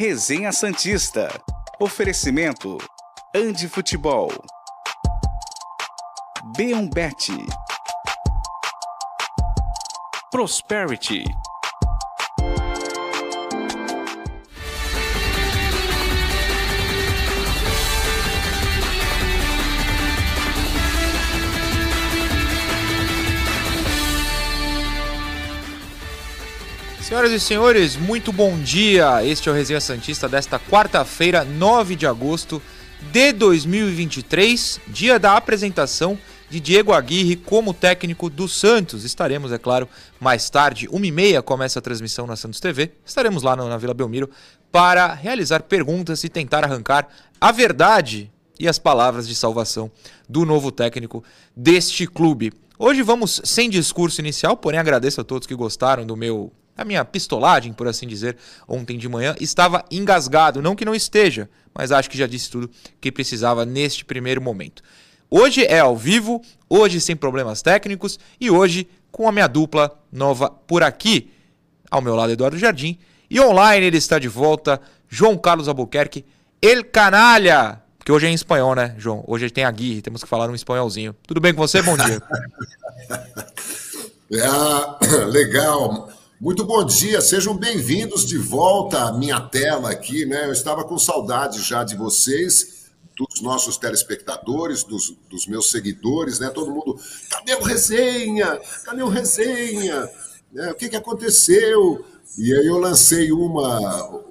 Resenha Santista. Oferecimento Andi Futebol. Beombet. Prosperity. Senhoras e senhores, muito bom dia. Este é o Resenha Santista desta quarta-feira, 9 de agosto de 2023, dia da apresentação de Diego Aguirre como técnico do Santos. Estaremos, é claro, mais tarde, uma e meia começa a transmissão na Santos TV. Estaremos lá na Vila Belmiro para realizar perguntas e tentar arrancar a verdade e as palavras de salvação do novo técnico deste clube. Hoje vamos sem discurso inicial, porém agradeço a todos que gostaram do meu a minha pistolagem, por assim dizer, ontem de manhã, estava engasgado. Não que não esteja, mas acho que já disse tudo que precisava neste primeiro momento. Hoje é ao vivo, hoje sem problemas técnicos e hoje com a minha dupla nova por aqui. Ao meu lado, Eduardo Jardim. E online ele está de volta, João Carlos Albuquerque, El Canalha. Que hoje é em espanhol, né, João? Hoje tem a Guirre, temos que falar um espanholzinho. Tudo bem com você? Bom dia. é, legal. Muito bom dia, sejam bem-vindos de volta à minha tela aqui, né? Eu estava com saudade já de vocês, dos nossos telespectadores, dos, dos meus seguidores, né? Todo mundo, cadê o resenha? Cadê o resenha? Né? O que, que aconteceu? E aí eu lancei uma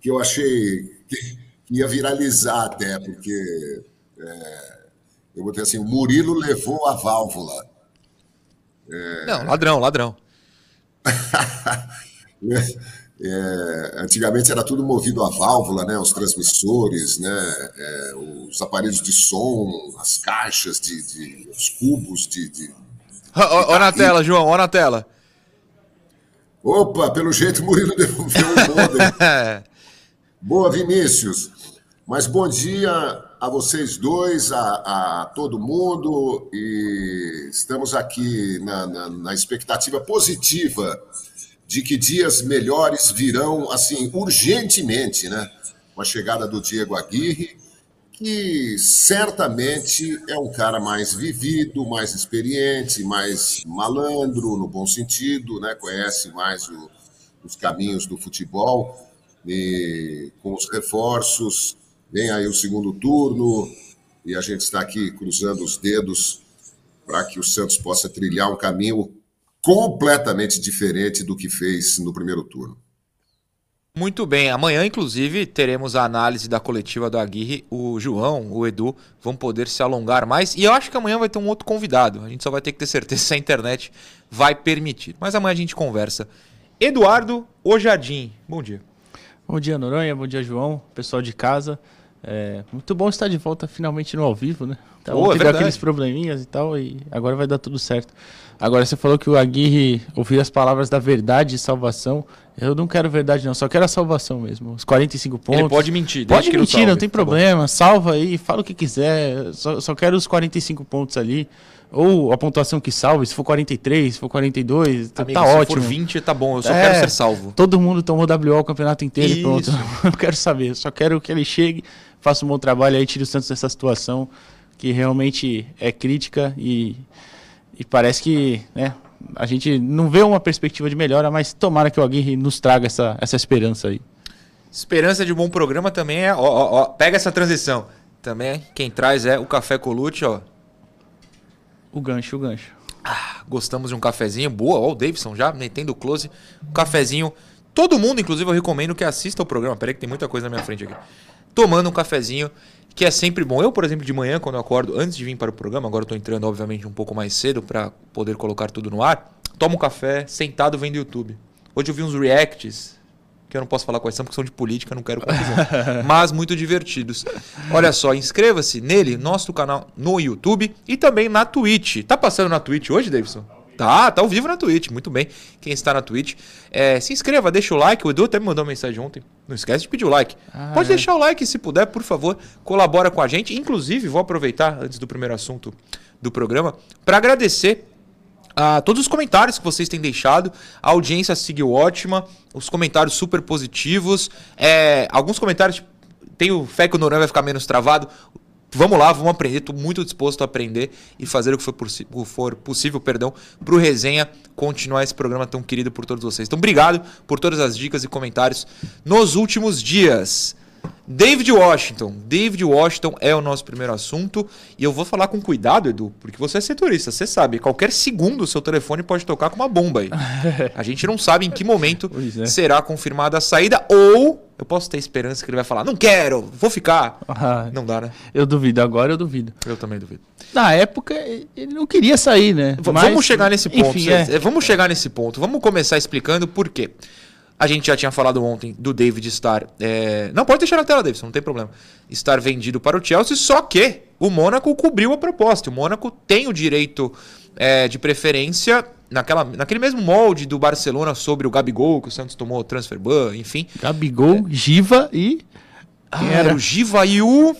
que eu achei que ia viralizar até, porque é, eu botei assim, o Murilo levou a válvula. É... Não, ladrão, ladrão. É, antigamente era tudo movido a válvula, né? Os transmissores, né? É, os aparelhos de som, as caixas de, de os cubos de. de, Olha na tela, João, olha na tela. Opa, pelo jeito o Murilo devolveu o modem. Boa, Vinícius. Mas bom dia a vocês dois, a, a todo mundo, e estamos aqui na, na, na expectativa positiva de que dias melhores virão, assim, urgentemente, né? Com a chegada do Diego Aguirre, que certamente é um cara mais vivido, mais experiente, mais malandro, no bom sentido, né? Conhece mais o, os caminhos do futebol, e com os reforços, vem aí o segundo turno, e a gente está aqui cruzando os dedos para que o Santos possa trilhar um caminho completamente diferente do que fez no primeiro turno. Muito bem, amanhã, inclusive, teremos a análise da coletiva do Aguirre. O João, o Edu vão poder se alongar mais. E eu acho que amanhã vai ter um outro convidado. A gente só vai ter que ter certeza se a internet vai permitir. Mas amanhã a gente conversa. Eduardo Ojardim, bom dia. Bom dia, Noronha. Bom dia, João. Pessoal de casa. É muito bom estar de volta finalmente no ao vivo, né? Então, oh, teve aqueles probleminhas e tal, e agora vai dar tudo certo. Agora, você falou que o Aguirre ouviu as palavras da verdade e salvação. Eu não quero verdade, não, só quero a salvação mesmo. Os 45 pontos. Ele pode mentir, Pode mentir, não, não tem tá problema. Bom. Salva aí, fala o que quiser. Só, só quero os 45 pontos ali. Ou a pontuação que salve, se for 43, se for 42, tá, Amigo, tá se ótimo. Se for 20, tá bom, eu só é, quero ser salvo. Todo mundo tomou WO o campeonato inteiro e pronto. não quero saber, só quero que ele chegue, faça um bom trabalho aí, tire o Santos dessa situação que realmente é crítica e, e parece que né, a gente não vê uma perspectiva de melhora, mas tomara que o Aguirre nos traga essa, essa esperança aí. Esperança de um bom programa também é, ó, ó, ó pega essa transição. Também quem traz é o Café Colute, ó. O gancho, o gancho. Ah, gostamos de um cafezinho. Boa, ó, o Davidson já metendo close. Um cafezinho. Todo mundo, inclusive, eu recomendo que assista o programa. Peraí que tem muita coisa na minha frente aqui. Tomando um cafezinho, que é sempre bom. Eu, por exemplo, de manhã, quando eu acordo, antes de vir para o programa, agora eu estou entrando, obviamente, um pouco mais cedo para poder colocar tudo no ar, tomo um café, sentado vendo YouTube. Hoje eu vi uns reacts que eu não posso falar quais são, porque são de política, não quero confusão. mas muito divertidos. Olha só, inscreva-se nele, nosso canal no YouTube e também na Twitch. Tá passando na Twitch hoje, Davidson? Tá, tá ao vivo na Twitch, muito bem. Quem está na Twitch, é, se inscreva, deixa o like. O Edu até me mandou uma mensagem ontem. Não esquece de pedir o like. Ah, Pode é. deixar o like se puder, por favor. Colabora com a gente. Inclusive, vou aproveitar, antes do primeiro assunto do programa, para agradecer a todos os comentários que vocês têm deixado. A audiência seguiu ótima, os comentários super positivos. É, alguns comentários, tenho fé que o Noronha vai ficar menos travado. Vamos lá, vamos aprender. Estou muito disposto a aprender e fazer o que for, for possível perdão, para o Resenha continuar esse programa tão querido por todos vocês. Então, obrigado por todas as dicas e comentários nos últimos dias. David Washington. David Washington é o nosso primeiro assunto. E eu vou falar com cuidado, Edu, porque você é setorista, você sabe. Qualquer segundo o seu telefone pode tocar com uma bomba aí. A gente não sabe em que momento é. será confirmada a saída. Ou eu posso ter esperança que ele vai falar: não quero, vou ficar. Ah, não dá, né? Eu duvido, agora eu duvido. Eu também duvido. Na época, ele não queria sair, né? Mas, vamos chegar nesse ponto. Enfim, é. Vamos chegar nesse ponto. Vamos começar explicando por quê. A gente já tinha falado ontem do David estar. É... Não, pode deixar na tela, David, não tem problema. Estar vendido para o Chelsea, só que o Mônaco cobriu a proposta. O Mônaco tem o direito é, de preferência naquela, naquele mesmo molde do Barcelona sobre o Gabigol, que o Santos tomou transfer ban, enfim. Gabigol, é. Giva e. Ah, era o Giva e o.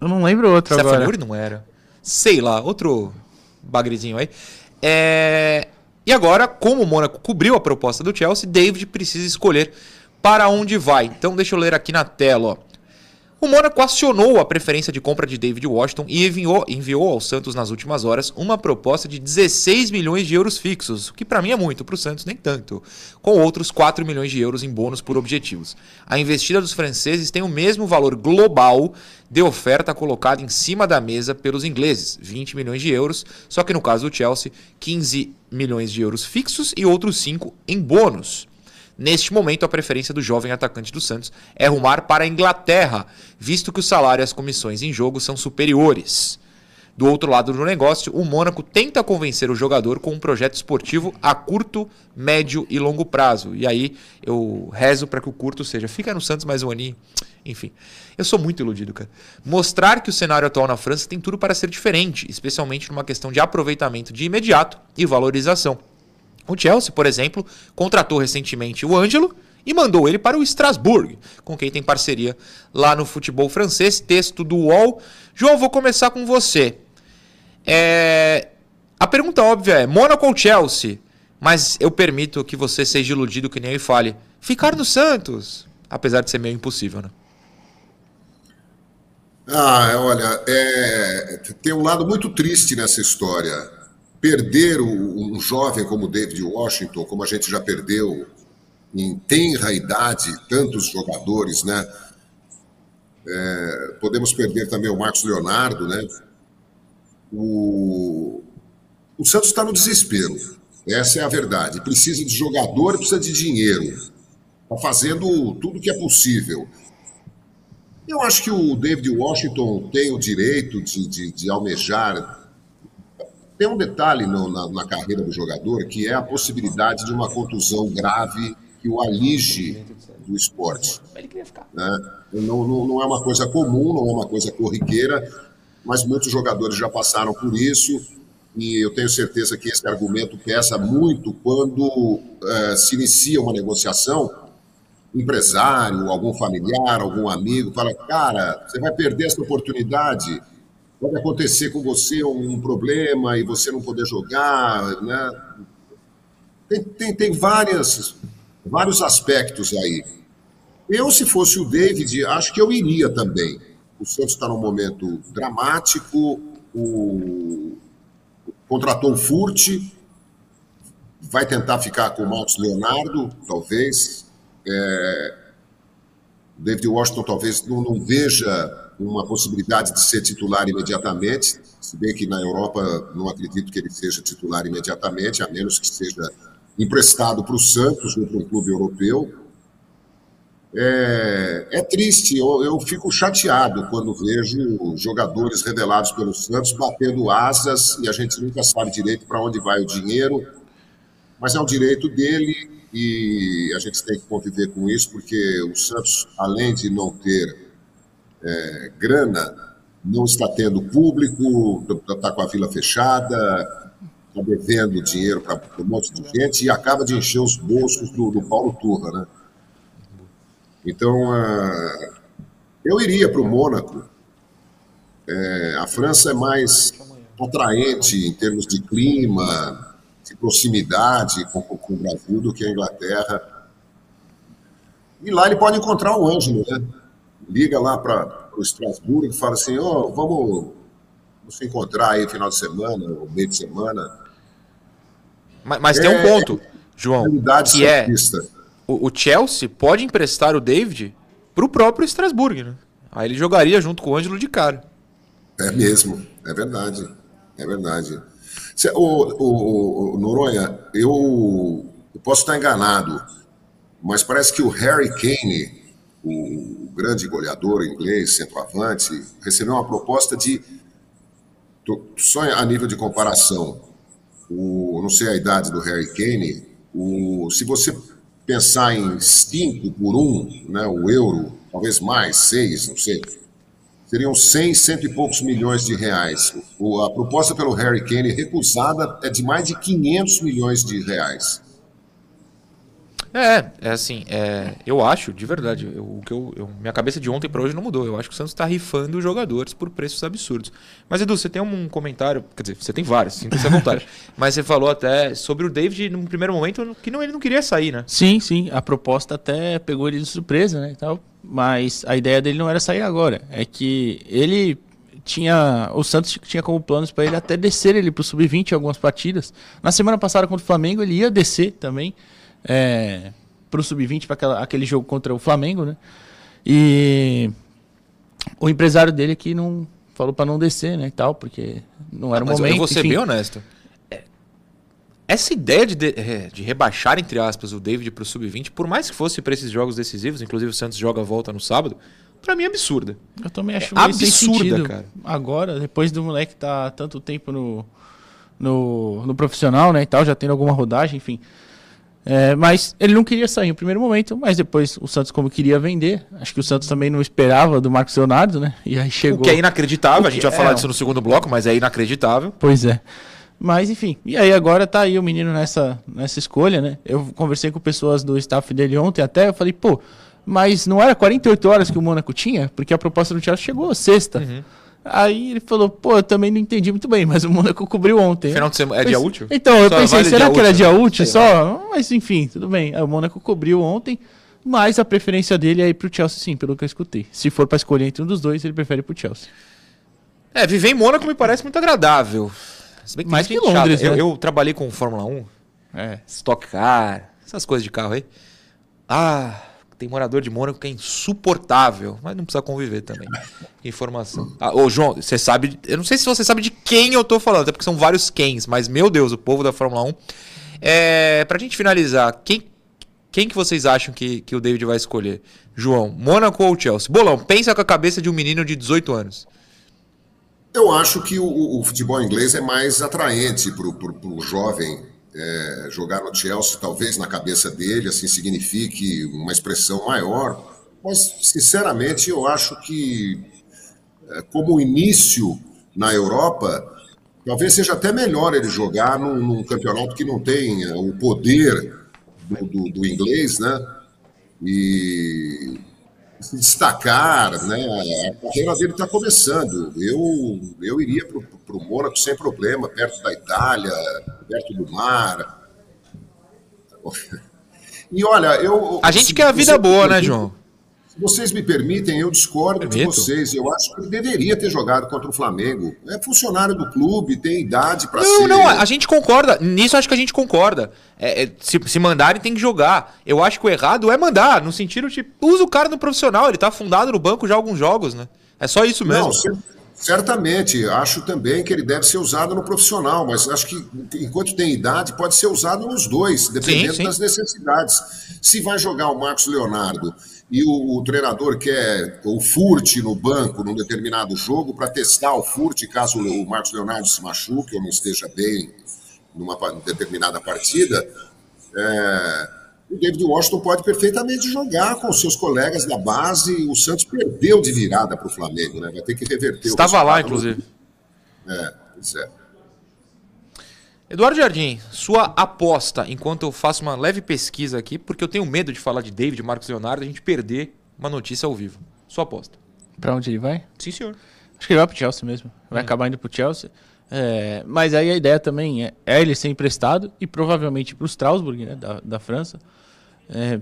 Eu não lembro outro Stefanuri agora. não era. Sei lá, outro bagrezinho aí. É... E agora, como o Mônaco cobriu a proposta do Chelsea, David precisa escolher para onde vai. Então deixa eu ler aqui na tela. Ó. O Mônaco acionou a preferência de compra de David Washington e enviou, enviou ao Santos nas últimas horas uma proposta de 16 milhões de euros fixos, o que para mim é muito, para o Santos nem tanto, com outros 4 milhões de euros em bônus por objetivos. A investida dos franceses tem o mesmo valor global de oferta colocada em cima da mesa pelos ingleses, 20 milhões de euros, só que no caso do Chelsea, 15 milhões de euros fixos e outros 5 em bônus. Neste momento, a preferência do jovem atacante do Santos é rumar para a Inglaterra, visto que o salário e as comissões em jogo são superiores. Do outro lado do negócio, o Mônaco tenta convencer o jogador com um projeto esportivo a curto, médio e longo prazo. E aí eu rezo para que o curto seja fica no Santos mais um aninho. Enfim, eu sou muito iludido, cara. Mostrar que o cenário atual na França tem tudo para ser diferente, especialmente numa questão de aproveitamento de imediato e valorização. O Chelsea, por exemplo, contratou recentemente o Ângelo e mandou ele para o Strasbourg, com quem tem parceria lá no futebol francês. Texto do UOL. João, vou começar com você. É... A pergunta óbvia é: Mônaco ou Chelsea? Mas eu permito que você seja iludido que nem eu e fale. Ficar no Santos. Apesar de ser meio impossível, né? Ah, olha, é... tem um lado muito triste nessa história perder um jovem como David Washington, como a gente já perdeu em tenra idade tantos jogadores, né? É, podemos perder também o Marcos Leonardo, né? O, o Santos está no desespero. Essa é a verdade. Precisa de jogador, precisa de dinheiro. Está fazendo tudo que é possível. Eu acho que o David Washington tem o direito de, de, de almejar tem um detalhe no, na, na, carreira do jogador que é a possibilidade de uma contusão grave que o alige do esporte. Né? Não, não, não é uma coisa comum, não é uma coisa corriqueira, mas muitos jogadores já passaram por isso e eu tenho certeza que esse argumento pesa muito quando uh, se inicia uma negociação. Empresário, algum familiar, algum amigo fala: Cara, você vai perder essa oportunidade pode acontecer com você um problema e você não poder jogar, né? Tem, tem, tem várias, vários aspectos aí. Eu, se fosse o David, acho que eu iria também. O Santos está num momento dramático, o... contratou o Furt, vai tentar ficar com o Marcos Leonardo, talvez. É... David Washington talvez não, não veja uma possibilidade de ser titular imediatamente, se bem que na Europa não acredito que ele seja titular imediatamente, a menos que seja emprestado para o Santos ou para um clube europeu. É, é triste, eu, eu, fico chateado quando vejo jogadores revelados pelo Santos batendo asas e a gente nunca sabe direito para onde vai o dinheiro, mas é o direito dele e a gente tem que conviver com isso, porque o Santos, além de não ter é, grana, não está tendo público, está com a vila fechada, está devendo dinheiro para um monte de gente e acaba de encher os bolsos do, do Paulo Turra, né? Então, uh, eu iria para o Mônaco. É, a França é mais atraente em termos de clima, de proximidade com, com, o Brasil do que a Inglaterra. E lá ele pode encontrar o Ângelo, né? Liga lá para o Estrasburgo e fala assim: ó, oh, vamos, vamos se encontrar aí final de semana, ou meio de semana. Mas, mas é, tem um é ponto, João, que é o, o, Chelsea pode emprestar o David para o próprio Estrasburgo, né? Aí ele jogaria junto com o Ângelo de cara. É mesmo, é verdade, é verdade. O, o, o Noronha, eu, eu, posso estar enganado, mas parece que o Harry Kane, o grande goleador inglês, centroavante, recebeu uma proposta de, só a nível de comparação, o, não sei a idade do Harry Kane, o, se você pensar em 5 por 1, um, né, o euro, talvez mais, 6, não sei, seriam 100, cento e poucos milhões de reais. O, a proposta pelo Harry Kane recusada é de mais de 500 milhões de reais. É, é assim, é, eu acho, de verdade, eu, o que eu, eu, minha cabeça de ontem para hoje não mudou. Eu acho que o Santos está rifando os jogadores por preços absurdos. Mas, Edu, você tem um comentário, quer dizer, você tem vários, sinta-se à vontade. mas você falou até sobre o David, num primeiro momento, que não, ele não queria sair, né? Sim, sim. A proposta até pegou ele de surpresa, né? E tal. Mas a ideia dele não era sair agora. É que ele tinha. O Santos tinha como planos para ele até descer ele para o Sub-20 em algumas partidas. Na semana passada contra o Flamengo, ele ia descer também é, para o Sub-20, para aquele jogo contra o Flamengo, né? E o empresário dele aqui não falou para não descer, né, e tal, porque não era o momento. Eu vou ser enfim. bem honesto. É, essa ideia de, de, é, de, rebaixar, entre aspas, o David para o Sub-20, por mais que fosse para esses jogos decisivos, inclusive o Santos joga a volta no sábado, para mim é absurda. Eu também acho é absurda, cara. Agora, depois do moleque tá tanto tempo no, no, no profissional, né, e tal, já tendo alguma rodagem, enfim. É, mas ele não queria sair no primeiro momento, mas depois o Santos, como queria vender, acho que o Santos também não esperava do Marcos Leonardo, né? E aí chegou. O que é inacreditável, a gente vai falar é... disso no segundo bloco, mas é inacreditável. Pois é. Mas enfim, e aí agora tá aí o menino nessa, nessa escolha, né? Eu conversei com pessoas do staff dele ontem até, eu falei, pô, mas não era 48 horas que o Mônaco tinha? Porque a proposta do Chelsea chegou sexta. Uhum. Aí ele falou, pô, eu também não entendi muito bem, mas o Mônaco cobriu ontem. Final de semana, é dia útil? Então, eu só pensei, vale será que útil, era dia útil só? Mas enfim, tudo bem. Aí, o Mônaco cobriu ontem, mas a preferência dele é ir pro Chelsea sim, pelo que eu escutei. Se for para escolher entre um dos dois, ele prefere pro Chelsea. É, viver em Mônaco me parece muito agradável. Que Mais que Londres, né? eu, eu, trabalhei com Fórmula 1, é. Stock Car, essas coisas de carro aí. Ah, tem morador de Mônaco que é insuportável, mas não precisa conviver também. Informação. Ah, ô, João, você sabe. Eu não sei se você sabe de quem eu tô falando, até porque são vários quens, mas meu Deus, o povo da Fórmula 1. É, pra gente finalizar, quem, quem que vocês acham que, que o David vai escolher? João, Mônaco ou Chelsea? Bolão, pensa com a cabeça de um menino de 18 anos. Eu acho que o, o futebol inglês é mais atraente para o jovem é, jogar no Chelsea, talvez na cabeça dele, assim signifique uma expressão maior, mas sinceramente eu acho que, é, como início na Europa, talvez seja até melhor ele jogar num, num campeonato que não tem é, o poder do, do, do inglês, né? E se destacar, né? A carreira dele está começando. Eu, eu iria para o Mônaco sem problema, perto da Itália, perto do mar. E olha, eu. A gente quer a vida boa, né, João? Se vocês me permitem, eu discordo Permito. de vocês. Eu acho que ele deveria ter jogado contra o Flamengo. É funcionário do clube, tem idade para ser. Não, não, a gente concorda. Nisso acho que a gente concorda. É, é, se, se mandarem, tem que jogar. Eu acho que o errado é mandar, no sentido de usa o cara no profissional. Ele tá afundado no banco já alguns jogos, né? É só isso mesmo. Não, certamente. Acho também que ele deve ser usado no profissional, mas acho que enquanto tem idade, pode ser usado nos dois, dependendo sim, sim. das necessidades. Se vai jogar o Marcos Leonardo e o, o, treinador quer o furte no banco num determinado jogo para testar o furte caso o Marcos Leonardo se machuque ou não esteja bem numa determinada partida, é, o David Washington pode perfeitamente jogar com seus colegas da base. O Santos perdeu de virada para o Flamengo, né? Vai ter que reverter Estava lá, inclusive. É, pois é. Eduardo Jardim, sua aposta, enquanto eu faço uma leve pesquisa aqui, porque eu tenho medo de falar de David, Marcos Leonardo, a gente perder uma notícia ao vivo. Sua aposta. Para onde ele vai? Sim, senhor. Acho que ele vai pro Chelsea mesmo. Vai hum. acabar indo pro Chelsea. É, mas aí a ideia também é, é ele ser emprestado e provavelmente para o Strasbourg, né, da, da França. É,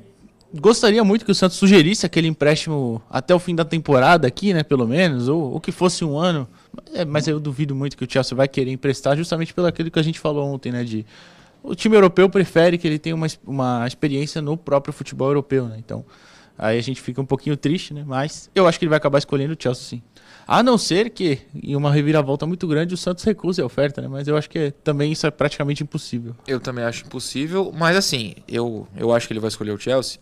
gostaria muito que o Santos sugerisse aquele empréstimo até o fim da temporada aqui, né, pelo menos, ou, ou que fosse um ano. É, mas eu duvido muito que o Chelsea vai querer emprestar justamente pelo aquilo que a gente falou ontem, né, de o time europeu prefere que ele tenha uma, uma experiência no próprio futebol europeu, né? Então, aí a gente fica um pouquinho triste, né? Mas eu acho que ele vai acabar escolhendo o Chelsea, sim. A não ser que, em uma reviravolta muito grande, o Santos recuse a oferta, né? Mas eu acho que também isso é praticamente impossível. Eu também acho impossível, mas assim, eu, eu acho que ele vai escolher o Chelsea.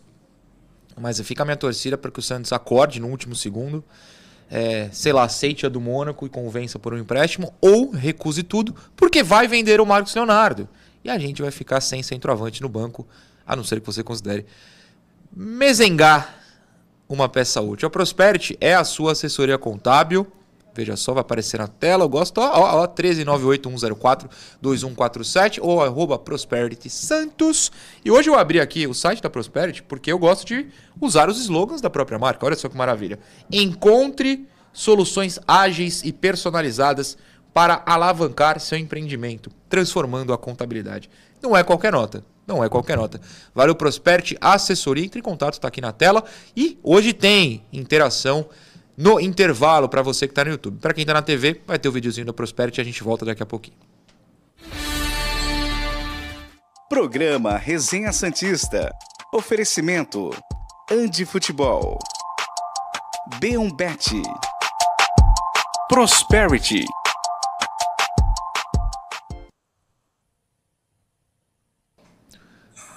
Mas fica a minha torcida para que o Santos acorde no último segundo. É, sei lá, aceite a do Mônaco e convença por um empréstimo, ou recuse tudo, porque vai vender o Marcos Leonardo. E a gente vai ficar sem centroavante no banco, a não ser que você considere mesengar uma peça útil. A Prosperity é a sua assessoria contábil. Veja só, vai aparecer na tela. Eu gosto, ó, ó, ó 13981042147 ou arroba Prosperity Santos. E hoje eu abri aqui o site da Prosperity porque eu gosto de usar os slogans da própria marca. Olha só que maravilha. Encontre soluções ágeis e personalizadas para alavancar seu empreendimento, transformando a contabilidade. Não é qualquer nota. Não é qualquer nota. Valeu Prosperity, assessoria, entre em contato, está aqui na tela. E hoje tem interação no intervalo para você que está no YouTube. Para quem está na TV, vai ter o um videozinho da Prosperity, a gente volta daqui a pouquinho. Programa Resenha Santista. Oferecimento. Andi Futebol. B1Bet. Prosperity.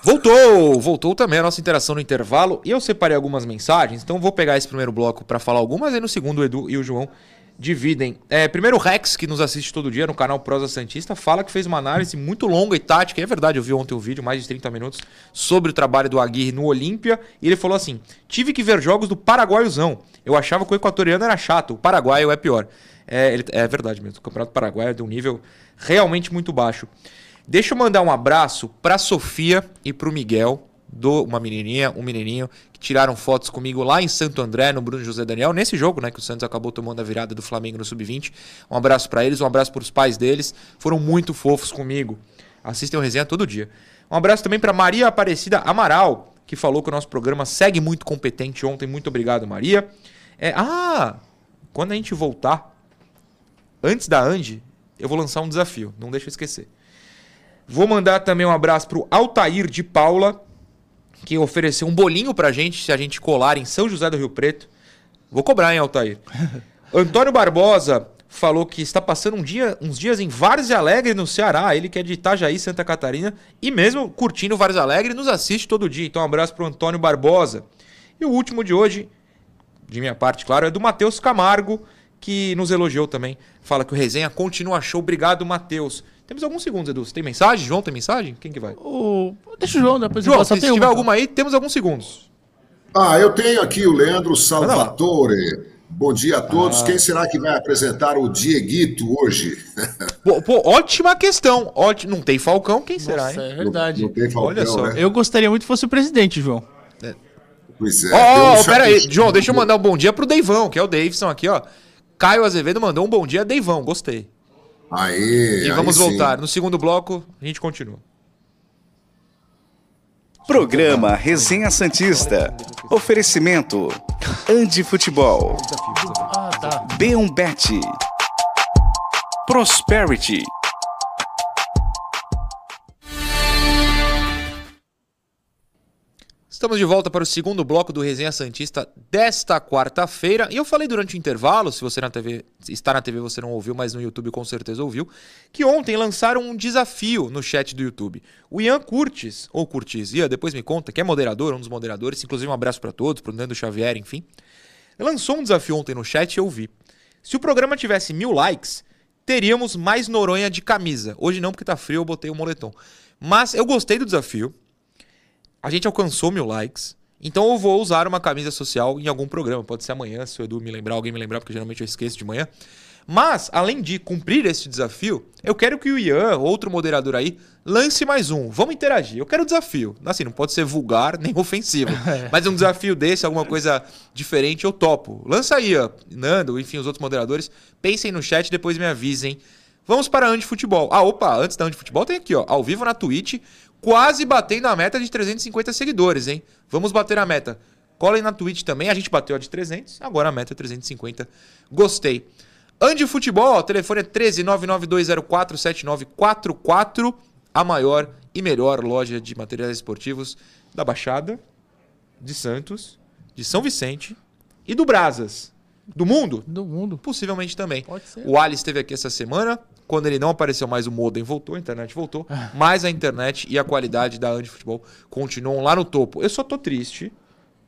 Voltou, voltou também a nossa interação no intervalo e eu separei algumas mensagens, então vou pegar esse primeiro bloco para falar algumas e no segundo o Edu e o João dividem. É, primeiro o Rex, que nos assiste todo dia no canal Prosa Santista, fala que fez uma análise muito longa e tática, é verdade, eu vi ontem o um vídeo, mais de 30 minutos, sobre o trabalho do Aguirre no Olímpia, e ele falou assim, tive que ver jogos do Paraguaiozão, eu achava que o equatoriano era chato, o paraguaio é pior. É, ele, é verdade mesmo, o Campeonato Paraguaio é de um nível realmente muito baixo. Deixa eu mandar um abraço para Sofia e para o Miguel, do, uma menininha, um menininho, que tiraram fotos comigo lá em Santo André, no Bruno José Daniel, nesse jogo, né, que o Santos acabou tomando a virada do Flamengo no Sub-20. Um abraço para eles, um abraço para os pais deles, foram muito fofos comigo. Assistem o resenha todo dia. Um abraço também para Maria Aparecida Amaral, que falou que o nosso programa segue muito competente ontem. Muito obrigado, Maria. É, ah, quando a gente voltar, antes da Andy, eu vou lançar um desafio, não deixa eu esquecer. Vou mandar também um abraço pro Altair de Paula, que ofereceu um bolinho pra gente se a gente colar em São José do Rio Preto. Vou cobrar, hein, Altair? Antônio Barbosa falou que está passando um dia, uns dias em Várzea Alegre, no Ceará. Ele que é de Itajaí, Santa Catarina. E mesmo curtindo Várzea Alegre, nos assiste todo dia. Então, um abraço pro Antônio Barbosa. E o último de hoje, de minha parte, claro, é do Matheus Camargo, que nos elogiou também. Fala que o resenha continua show. Obrigado, Matheus. Temos alguns segundos, Edu. Você tem mensagem? João tem mensagem? Quem que vai? O... Deixa o João, depois João, se, se tiver alguma aí, temos alguns segundos. Ah, eu tenho aqui o Leandro Salvatore. Bom dia a todos. Ah. Quem será que vai apresentar o Dieguito hoje? Pô, pô ótima questão. Ótimo. Não tem Falcão, quem Nossa, será, hein? É verdade. Não, não tem Falcão, Olha só. Né? Eu gostaria muito que fosse o presidente, João. É. Pois é. Ó, oh, pera aí. João, deixa eu mandar um bom dia pro Deivão, que é o Davidson aqui, ó. Caio Azevedo mandou um bom dia, Deivão. Gostei. Aí, e vamos voltar. No segundo bloco, a gente continua. Programa Resenha Santista. Oferecimento. Andi Futebol. Ah, tá. B1Bet. Prosperity. Estamos de volta para o segundo bloco do Resenha Santista desta quarta-feira. E eu falei durante o intervalo, se você na TV, está na TV você não ouviu, mas no YouTube com certeza ouviu, que ontem lançaram um desafio no chat do YouTube. O Ian Curtis, ou Curtis, Ian, depois me conta, que é moderador, um dos moderadores, inclusive um abraço para todos, para o Nando Xavier, enfim. Lançou um desafio ontem no chat e eu vi. Se o programa tivesse mil likes, teríamos mais Noronha de camisa. Hoje não, porque tá frio, eu botei o um moletom. Mas eu gostei do desafio. A gente alcançou mil likes. Então eu vou usar uma camisa social em algum programa. Pode ser amanhã, se o Edu me lembrar, alguém me lembrar, porque geralmente eu esqueço de manhã. Mas, além de cumprir esse desafio, eu quero que o Ian, outro moderador aí, lance mais um. Vamos interagir. Eu quero desafio. Assim, não pode ser vulgar nem ofensivo. É. Mas um desafio desse, alguma coisa diferente, eu topo. Lança aí. Nando, enfim, os outros moderadores. Pensem no chat e depois me avisem Vamos para a Andi Futebol. Ah, opa, antes da Andi Futebol tem aqui, ó, ao vivo na Twitch, quase batendo a meta de 350 seguidores, hein? Vamos bater a meta. Colhem na Twitch também, a gente bateu a de 300, agora a meta é 350. Gostei. Andi Futebol, o telefone é 13992047944, a maior e melhor loja de materiais esportivos da Baixada, de Santos, de São Vicente e do Brasas. Do mundo? Do mundo. Possivelmente também. Pode ser. O Ali esteve aqui essa semana. Quando ele não apareceu mais, o modem voltou, a internet voltou. mas a internet e a qualidade da Andi Futebol continuam lá no topo. Eu só tô triste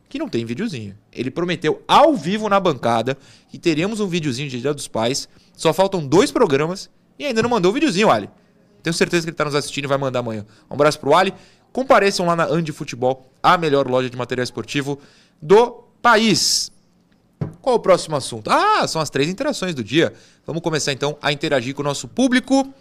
que não tem videozinho. Ele prometeu ao vivo na bancada que teríamos um videozinho de Dia dos Pais. Só faltam dois programas e ainda não mandou o videozinho, Ali. Tenho certeza que ele está nos assistindo e vai mandar amanhã. Um abraço pro Ali. Compareçam lá na Andi Futebol, a melhor loja de material esportivo do país. Qual o próximo assunto? Ah, são as três interações do dia. Vamos começar então a interagir com o nosso público.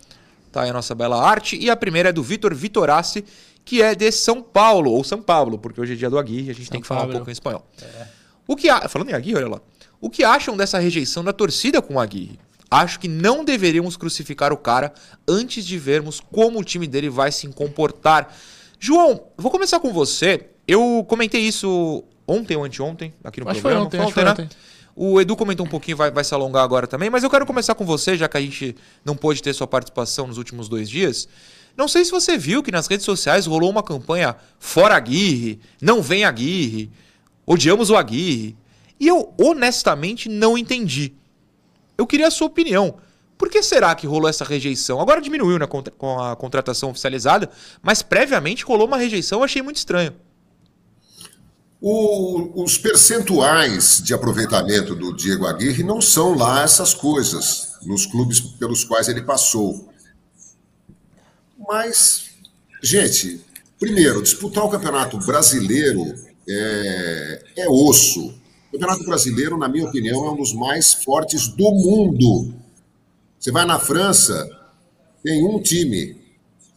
Tá aí a nossa bela arte. E a primeira é do Vitor Vitorassi, que é de São Paulo, ou São Paulo, porque hoje é dia do Aguirre e a gente São tem que falar um pouco em espanhol. É. O que a... Falando em Aguirre, olha lá. O que acham dessa rejeição da torcida com o Aguirre? Acho que não deveríamos crucificar o cara antes de vermos como o time dele vai se comportar. João, vou começar com você. Eu comentei isso ontem ou anteontem, aqui no acho programa. Foi ontem, foi ontem, né? O Edu comentou um pouquinho, vai, vai se alongar agora também, mas eu quero começar com você, já que a gente não pôde ter sua participação nos últimos dois dias. Não sei se você viu que nas redes sociais rolou uma campanha Fora Aguirre, Não Vem Aguirre, Odiamos o Aguirre. E eu honestamente não entendi. Eu queria a sua opinião. Por que será que rolou essa rejeição? Agora diminuiu né, com a contratação oficializada, mas previamente rolou uma rejeição, eu achei muito estranho. O, os percentuais de aproveitamento do Diego Aguirre não são lá essas coisas, nos clubes pelos quais ele passou. Mas, gente, primeiro, disputar o Campeonato Brasileiro é, é osso. O Campeonato Brasileiro, na minha opinião, é um dos mais fortes do mundo. Você vai na França, tem um time.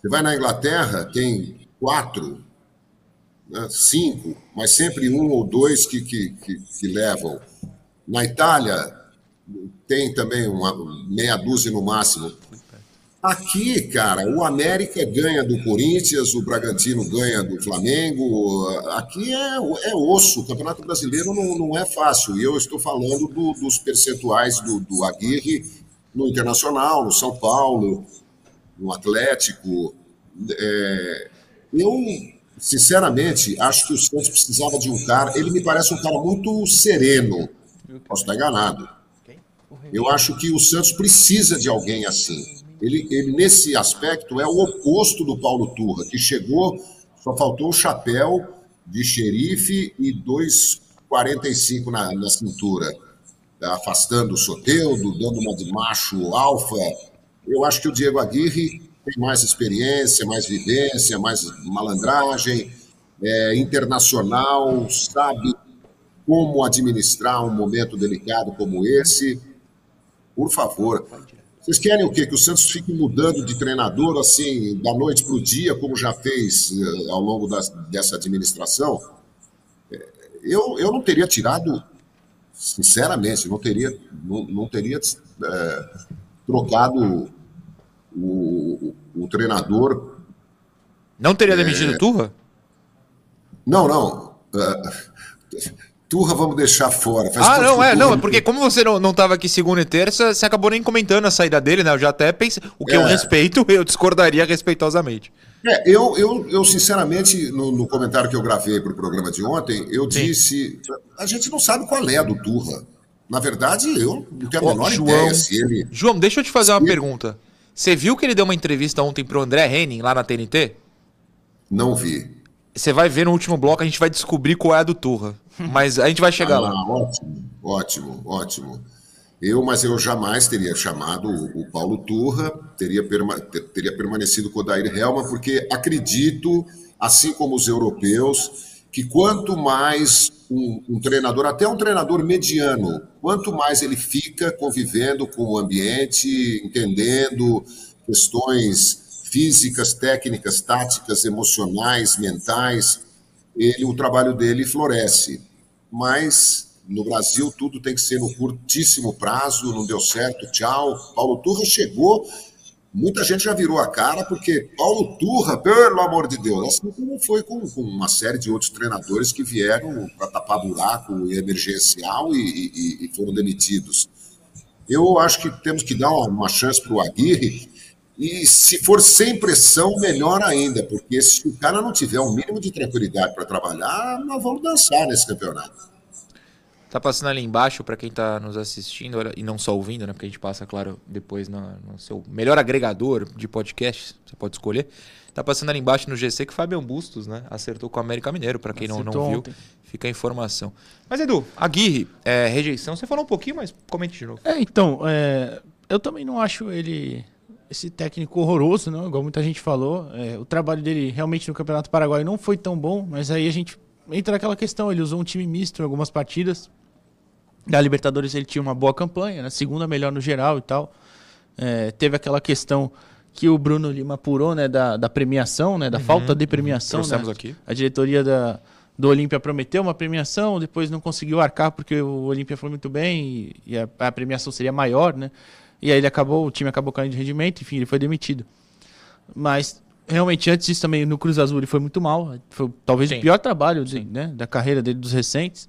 Você vai na Inglaterra, tem quatro né, cinco, mas sempre um ou dois que, que, que, que levam. Na Itália, tem também uma meia dúzia no máximo. Aqui, cara, o América ganha do Corinthians, o Bragantino ganha do Flamengo. Aqui é, é osso. O Campeonato Brasileiro não, não é fácil. E eu estou falando do, dos percentuais do, do Aguirre no Internacional, no São Paulo, no Atlético. É, eu sinceramente, acho que o Santos precisava de um cara. Ele me parece um cara muito sereno. Posso estar enganado. Eu acho que o Santos precisa de alguém assim. Ele, ele nesse aspecto, é o oposto do Paulo Turra, que chegou, só faltou o chapéu de xerife e 2,45 na, na cintura, afastando o Soteudo, dando uma de macho alfa. Eu acho que o Diego Aguirre tem mais experiência, mais vivência, mais malandragem, é, internacional, sabe como administrar um momento delicado como esse. Por favor. Vocês querem o quê? Que o Santos fique mudando de treinador assim, da noite para o dia, como já fez uh, ao longo das, dessa administração? É, eu, eu não teria tirado, sinceramente, não teria, não, não teria é, trocado o, o treinador. Não teria demitido é... Turra? Não, não. Uh, Turra vamos deixar fora. Faz ah, não, é, não, é porque como você não estava aqui segunda e terça, você acabou nem comentando a saída dele, né? Eu já até pensei. O que é. eu respeito, eu discordaria respeitosamente. É, eu, eu, eu sinceramente, no, no comentário que eu gravei para o programa de ontem, eu Sim. disse. A gente não sabe qual é a do Turra. Na verdade, eu não tenho a menor João, ideia se ele. João, deixa eu te fazer uma ele... pergunta. Você viu que ele deu uma entrevista ontem pro André Henning lá na TNT? Não vi. Você vai ver no último bloco, a gente vai descobrir qual é a do Turra. Mas a gente vai chegar ah, lá. Ótimo, ótimo, ótimo. Eu, mas eu jamais teria chamado o Paulo Turra, teria, perma, teria permanecido com o Dair Helma, porque acredito, assim como os europeus, que quanto mais um, um, treinador, até um treinador mediano, quanto mais ele fica convivendo com o ambiente, entendendo questões físicas, técnicas, táticas, emocionais, mentais, ele, o trabalho dele floresce. Mas no Brasil tudo tem que ser no curtíssimo prazo, não deu certo, tchau. Paulo Turra chegou, muita gente já virou a cara, porque Paulo Turra, pelo amor de Deus, assim como foi com, com uma série de outros treinadores que vieram para tapar buraco emergencial e, e, e, foram demitidos. Eu acho que temos que dar uma, chance para o Aguirre, e se for sem pressão, melhor ainda, porque se o cara não tiver o um mínimo de tranquilidade para trabalhar, nós vamos dançar nesse campeonato. Tá passando ali embaixo para quem tá nos assistindo e não só ouvindo, né? Porque a gente passa, claro, depois no, no seu melhor agregador de podcast, você pode escolher. Tá passando ali embaixo no GC que o Fabian Bustos, né? Acertou com o América Mineiro, para quem não, não viu, ontem. fica a informação. Mas Edu, Aguirre, é, rejeição, você falou um pouquinho, mas comente de novo. É, então, é, eu também não acho ele esse técnico horroroso, não, igual muita gente falou. É, o trabalho dele realmente no Campeonato Paraguai não foi tão bom, mas aí a gente entra naquela questão, ele usou um time misto em algumas partidas, da Libertadores ele tinha uma boa campanha, né? segunda melhor no geral e tal. É, teve aquela questão que o Bruno Lima apurou, né, da, da premiação, né, da uhum, falta de premiação. Uhum. Né? aqui. A diretoria da, do Olímpia prometeu uma premiação, depois não conseguiu arcar porque o Olímpia foi muito bem e, e a, a, premiação seria maior, né? E aí ele acabou, o time acabou caindo de rendimento, enfim, ele foi demitido. Mas realmente antes disso também no Cruz Azul ele foi muito mal, foi talvez Sim. o pior trabalho de, né, da carreira dele dos recentes.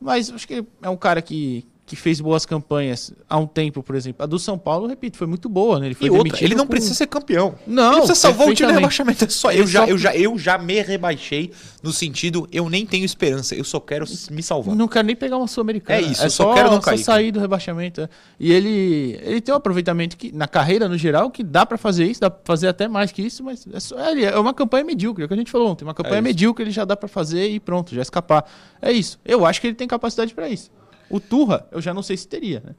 Mas acho que é um cara que, que fez boas campanhas há um tempo, por exemplo. A do São Paulo, repito, foi muito boa, né? Ele foi e outra, ele não com... precisa ser campeão. Não, ele precisa salvar o time do rebaixamento. É só, eu, já, eu, já, eu já me rebaixei no sentido, eu nem tenho esperança, eu só quero me salvar. Não quero nem pegar uma Sul-Americana. É isso, é eu só, só quero não cair. Só sair do rebaixamento. E ele, ele tem um aproveitamento que, na carreira, no geral, que dá para fazer isso, dá pra fazer até mais que isso, mas é, só, é, é uma campanha medíocre, é o que a gente falou ontem. Uma campanha é medíocre, ele já dá para fazer e pronto, já escapar. É isso. Eu acho que ele tem capacidade para isso. O Turra, eu já não sei se teria, né?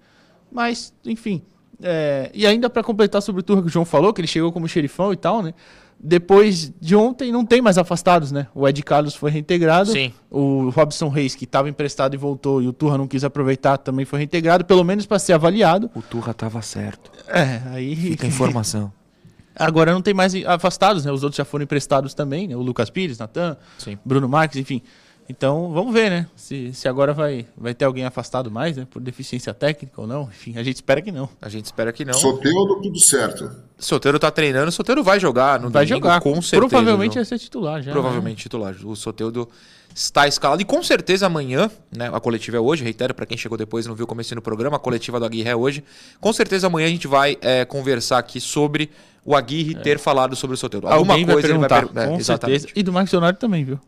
Mas, enfim. É, e ainda para completar sobre o Turra que o João falou, que ele chegou como xerifão e tal, né? Depois de ontem não tem mais afastados, né? O Ed Carlos foi reintegrado. Sim. O Robson Reis, que estava emprestado e voltou, e o Turra não quis aproveitar, também foi reintegrado, pelo menos para ser avaliado. O Turra estava certo. É, aí. Fica a informação. Agora não tem mais afastados, né? Os outros já foram emprestados também, né? O Lucas Pires, Natan, Bruno Marques, enfim. Então, vamos ver, né? Se, se agora vai, vai ter alguém afastado mais, né? Por deficiência técnica ou não. Enfim, a gente espera que não. A gente espera que não. Soteiro, tudo certo. Soteiro tá treinando, o Soteiro vai jogar no vai domingo, jogar. com certeza. Provavelmente vai ser titular já. Provavelmente né? titular. O Soteiro está escalado. E com certeza amanhã, né? A coletiva é hoje, reitero para quem chegou depois e não viu o começo no programa, a coletiva do Aguirre é hoje. Com certeza amanhã a gente vai é, conversar aqui sobre o Aguirre é. ter falado sobre o Soteiro. Alguma Alguém coisa vai perguntar, ele vai perguntar. É, com exatamente. certeza. E do Marcos Leonardo também, viu?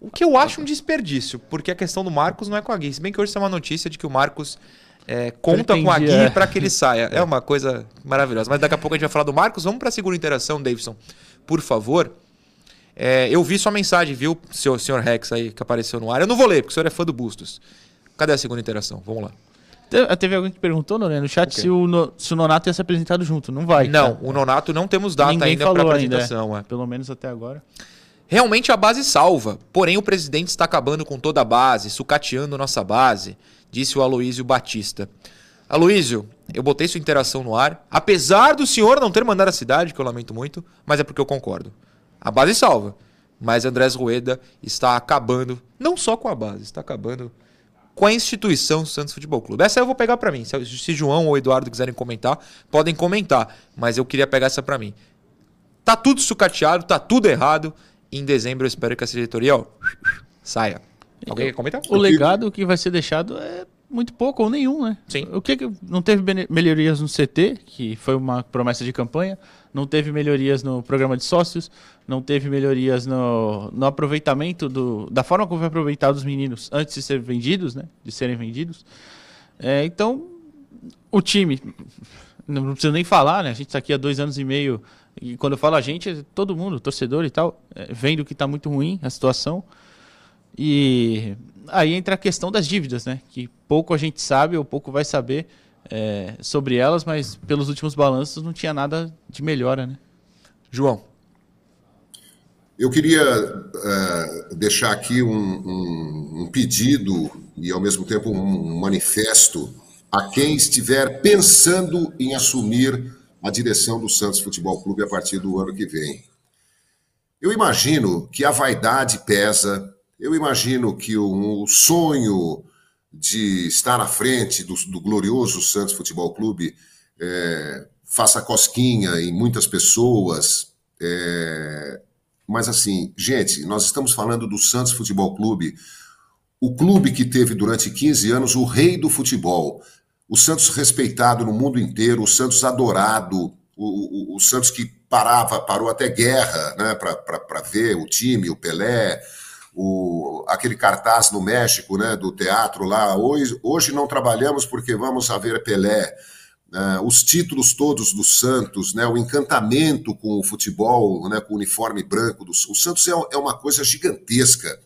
O que eu acho um desperdício, porque a questão do Marcos não é com a Gui. Se bem que hoje tem uma notícia de que o Marcos é, conta Pretendia. com a Gui é. para que ele saia. É uma coisa maravilhosa. Mas daqui a pouco a gente vai falar do Marcos. Vamos para a segunda interação, Davidson, por favor. É, eu vi sua mensagem, viu, senhor, senhor Rex aí, que apareceu no ar. Eu não vou ler, porque o senhor é fã do Bustos. Cadê a segunda interação? Vamos lá. Teve alguém que perguntou, né, no chat, se o, no, se o Nonato ia ser apresentado junto. Não vai. Não, tá? o Nonato não temos data Ninguém ainda para apresentação. Ainda, é. É. Pelo menos até agora. Realmente a base salva, porém o presidente está acabando com toda a base, sucateando nossa base, disse o Aloísio Batista. Aloísio, eu botei sua interação no ar, apesar do senhor não ter mandado a cidade, que eu lamento muito, mas é porque eu concordo. A base salva, mas Andrés Rueda está acabando, não só com a base, está acabando com a instituição Santos Futebol Clube. Essa eu vou pegar para mim. Se João ou Eduardo quiserem comentar, podem comentar, mas eu queria pegar essa para mim. Tá tudo sucateado, tá tudo errado em dezembro eu espero que essa diretoria ó, saia. Alguém quer comentar? O legado que vai ser deixado é muito pouco ou nenhum, né? Sim. O que, não teve melhorias no CT, que foi uma promessa de campanha, não teve melhorias no programa de sócios, não teve melhorias no, no aproveitamento do, da forma como foi aproveitado os meninos antes de serem vendidos, né? De serem vendidos. É, então, o time, não preciso nem falar, né? A gente está aqui há dois anos e meio e quando eu falo a gente, todo mundo, torcedor e tal, é, vendo que está muito ruim a situação. E aí entra a questão das dívidas, né? Que pouco a gente sabe ou pouco vai saber é, sobre elas, mas pelos últimos balanços não tinha nada de melhora, né? João. Eu queria uh, deixar aqui um, um, um, pedido e, ao mesmo tempo, um manifesto a quem estiver pensando em assumir a direção do Santos Futebol Clube a partir do ano que vem. Eu imagino que a vaidade pesa, eu imagino que o sonho de estar à frente do, do glorioso Santos Futebol Clube é, faça cosquinha em muitas pessoas. É, mas assim, gente, nós estamos falando do Santos Futebol Clube, o clube que teve durante 15 anos o rei do futebol. O Santos respeitado no mundo inteiro, o Santos adorado, o, o, o Santos que parava, parou até guerra né, para ver o time, o Pelé, o, aquele cartaz no México né, do teatro lá. Hoje, hoje não trabalhamos porque vamos ver Pelé. Uh, os títulos todos do Santos, né, o encantamento com o futebol, né, com o uniforme branco. Do, o Santos é, é, uma coisa gigantesca.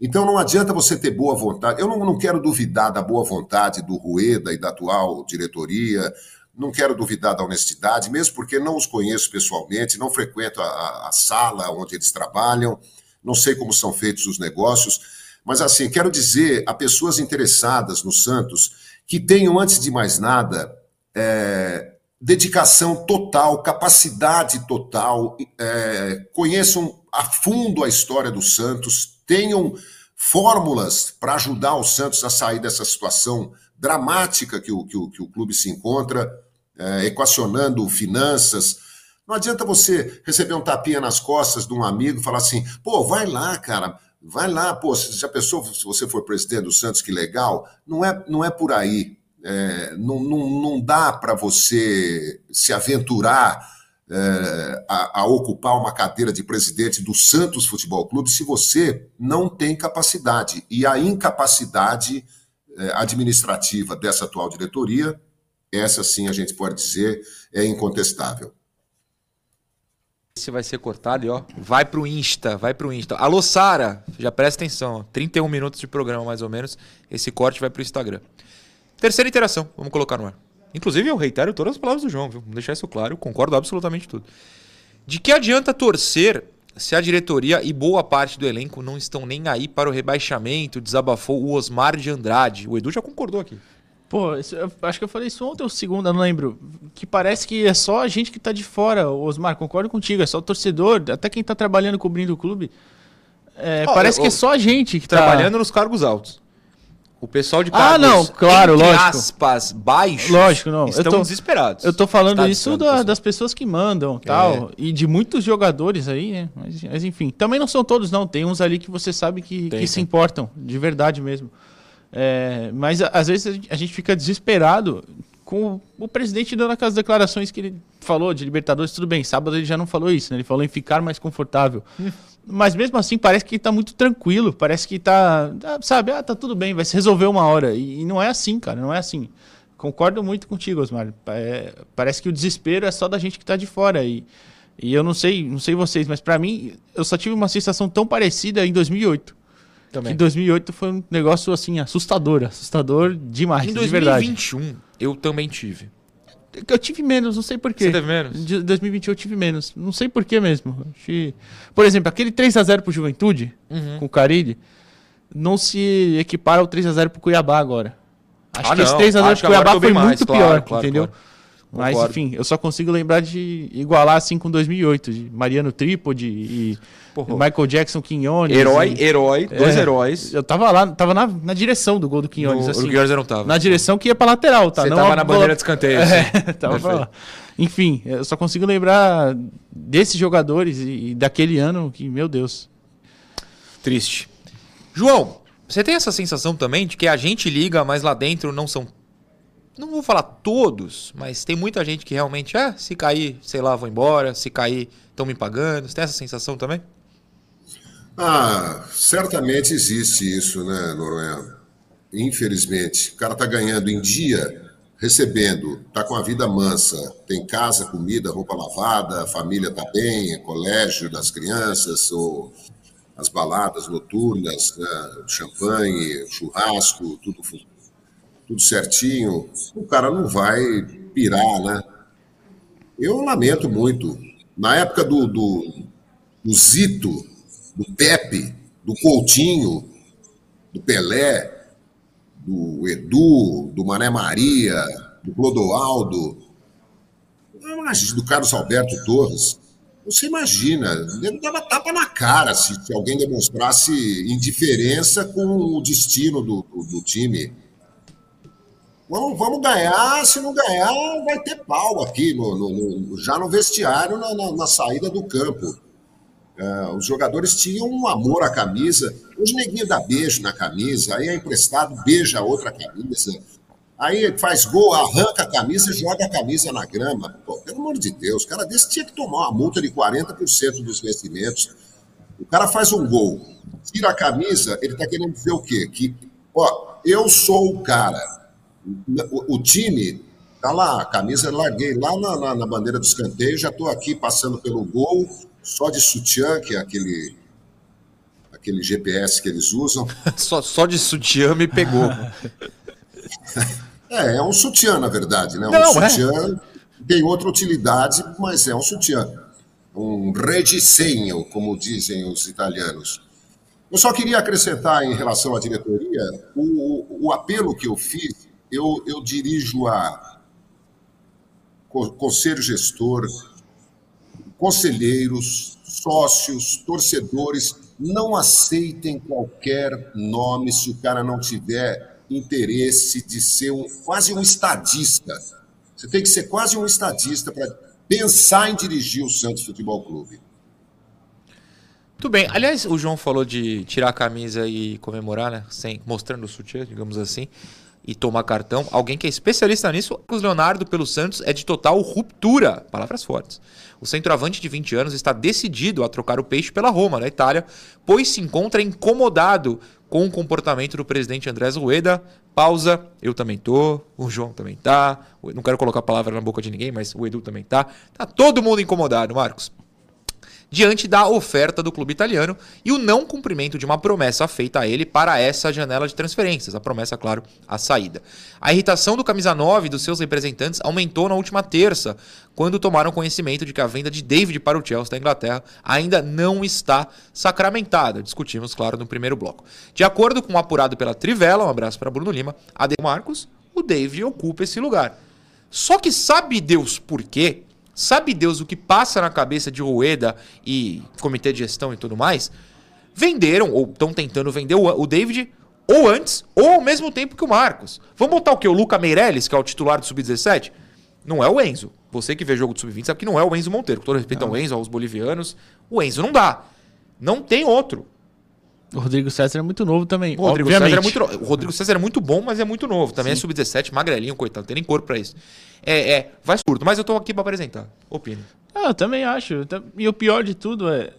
Então não adianta você ter boa vontade. Eu não, não quero duvidar da boa vontade do Rueda e da atual diretoria, não quero duvidar da honestidade, mesmo porque não os conheço pessoalmente, não frequento a, a sala onde eles trabalham, não sei como são feitos os negócios, mas assim, quero dizer a pessoas interessadas no Santos que tenham, antes de mais nada, é, dedicação total, capacidade total, é, conheçam a fundo a história do Santos, tenham fórmulas para ajudar o Santos a sair dessa situação dramática que o, que o, que o clube se encontra, é, equacionando finanças. Não adianta você receber um tapinha nas costas de um amigo e falar assim, pô, vai lá, cara, vai lá, pô, se já pensou se você for presidente do Santos, que legal. Não é, não é por aí. É, não, não, não dá para você se aventurar é, a, a, ocupar uma cadeira de presidente do Santos Futebol Clube se você não tem capacidade. E a incapacidade é, administrativa dessa atual diretoria, essa sim a gente pode dizer é incontestável. Esse vai ser cortado e ó, vai pro Insta, vai pro Insta. Alô, Sara, já presta atenção, 31 minutos de programa mais ou menos. Esse corte vai pro Instagram. Terceira interação, vamos colocar no ar. Inclusive, eu reitero todas as palavras do João, viu? Vamos deixar isso claro, eu concordo absolutamente tudo. De que adianta torcer se a diretoria e boa parte do elenco não estão nem aí para o rebaixamento, desabafou o Osmar de Andrade. O Edu já concordou aqui. Pô, eu acho que eu falei isso ontem ou segunda, não lembro. Que parece que é só a gente que tá de fora, Osmar, concordo contigo, é só o torcedor, até quem tá trabalhando cobrindo o clube. É, oh, parece eu, que é só a gente que tá. Trabalhando nos cargos altos. O pessoal de cargos, ah, não, claro, entre lógico. aspas, baixos, lógico, não. estão eu tô, desesperados. Eu tô falando isso da, das pessoas que mandam tal, é. e de muitos jogadores aí, né? Mas, mas, enfim, também não são todos, não. Tem uns ali que você sabe que, tem, que se importam, de verdade mesmo. É, mas às vezes a gente fica desesperado com o presidente dando aquelas declarações que ele falou de Libertadores, tudo bem, sábado ele já não falou isso, né? Ele falou em ficar mais confortável. Mas mesmo assim, parece que está muito tranquilo. Parece que está, ah, sabe, ah, tá tudo bem, vai se resolver uma hora. E, e não é assim, cara, não é assim. Concordo muito contigo, Osmar. É, parece que o desespero é só da gente que está de fora. E, e eu não sei, não sei vocês, mas para mim, eu só tive uma sensação tão parecida em 2008. Também. Que em 2008 foi um negócio assim assustador, assustador demais, em de verdade. Em 2021 eu também tive. Eu tive menos, não sei porquê. Você teve menos? De 2021 eu tive menos. Não sei porquê mesmo. Por exemplo, aquele 3x0 pro Juventude, uhum. com o Carille, não se equipara ao 3x0 pro Cuiabá agora. Acho ah, que não. esse 3x0 pro Cuiabá foi muito claro, pior, claro, entendeu? Claro. Mas, Concordo. enfim, eu só consigo lembrar de igualar assim com 2008, de Mariano Trípode e Porra. Michael Jackson Quinones. Herói, e... herói, dois é, heróis. Eu tava lá, tava na, na direção do gol do Quinones. No, assim, o Quinones não tava. Na direção que ia pra lateral, tá? Você não tava na bandeira de escanteio. É, tava pra lá. Enfim, eu só consigo lembrar desses jogadores e, e daquele ano que, meu Deus. Triste. João, você tem essa sensação também de que a gente liga, mas lá dentro não são não vou falar todos, mas tem muita gente que realmente, ah, se cair, sei lá, vou embora, se cair, estão me pagando. Você tem essa sensação também? Ah, certamente existe isso, né, Noronha? Infelizmente. O cara tá ganhando em dia, recebendo, tá com a vida mansa, tem casa, comida, roupa lavada, a família tá bem, é colégio das crianças, ou as baladas noturnas, né, champanhe, churrasco, tudo tudo certinho, o cara não vai pirar, né? Eu lamento muito. Na época do, do, do Zito, do Pepe, do Coutinho, do Pelé, do Edu, do Mané Maria, do Clodoaldo, do Carlos Alberto Torres. Você imagina, ele dava tapa na cara se, se alguém demonstrasse indiferença com o destino do, do, do time Vamos, vamos ganhar, se não ganhar, vai ter pau aqui, no, no, no já no vestiário, na, na, na saída do campo. Uh, os jogadores tinham um amor à camisa. Os neguinhos dá beijo na camisa, aí é emprestado, beija outra camisa. Aí faz gol, arranca a camisa e joga a camisa na grama. Pô, pelo amor de Deus, o cara desse tinha que tomar uma multa de 40% dos vencimentos. O cara faz um gol, tira a camisa, ele está querendo dizer o quê? Que, ó, eu sou o cara. O, o time tá lá, a camisa larguei lá na, na, na bandeira do escanteio, já estou aqui passando pelo gol, só de sutiã, que é aquele aquele GPS que eles usam. só, só de sutiã me pegou. é, é um sutiã, na verdade, né? Não, um é. sutiã é. tem outra utilidade, mas é um sutiã. Um redisenho, como dizem os italianos. Eu só queria acrescentar em relação à diretoria, o, o apelo que eu fiz, eu, eu dirijo a conselho gestor, conselheiros, sócios, torcedores, não aceitem qualquer nome se o cara não tiver interesse de ser um, quase um estadista. Você tem que ser quase um estadista para pensar em dirigir o Santos Futebol Clube. Muito bem. Aliás, o João falou de tirar a camisa e comemorar, né? Sem, mostrando o sutiã, digamos assim, e tomar cartão. Alguém que é especialista nisso, o Leonardo pelo Santos, é de total ruptura. Palavras fortes. O centroavante de 20 anos está decidido a trocar o peixe pela Roma, na Itália, pois se encontra incomodado com o comportamento do presidente Andrés Rueda. Pausa, eu também tô, o João também tá. Não quero colocar a palavra na boca de ninguém, mas o Edu também tá. Tá todo mundo incomodado, Marcos diante da oferta do clube italiano e o não cumprimento de uma promessa feita a ele para essa janela de transferências, a promessa, claro, a saída. A irritação do camisa 9 e dos seus representantes aumentou na última terça, quando tomaram conhecimento de que a venda de David para o Chelsea da Inglaterra ainda não está sacramentada. Discutimos, claro, no primeiro bloco. De acordo com o apurado pela Trivela, um abraço para Bruno Lima, a de Marcos, o David ocupa esse lugar. Só que sabe Deus por quê? Sabe Deus o que passa na cabeça de Rueda e comitê de gestão e tudo mais? Venderam, ou estão tentando vender o, David ou antes, ou ao mesmo tempo que o Marcos. Vamos botar o que? O Luca Meirelles, que é o titular do Sub-17? Não é o Enzo. Você que vê jogo do Sub-20 sabe que não é o Enzo Monteiro. Com todo respeito não. ao Enzo, aos bolivianos. O Enzo não dá. Não tem outro. O Rodrigo César é muito novo também. O Rodrigo, César é muito, o Rodrigo César é muito bom, mas é muito novo. Também é Sim. é sub-17, magrelinho, coitado. Não tem nem corpo pra isso. É, é, vai curto, mas eu tô aqui pra apresentar. Opine. Ah, eu também acho. E o pior de tudo é.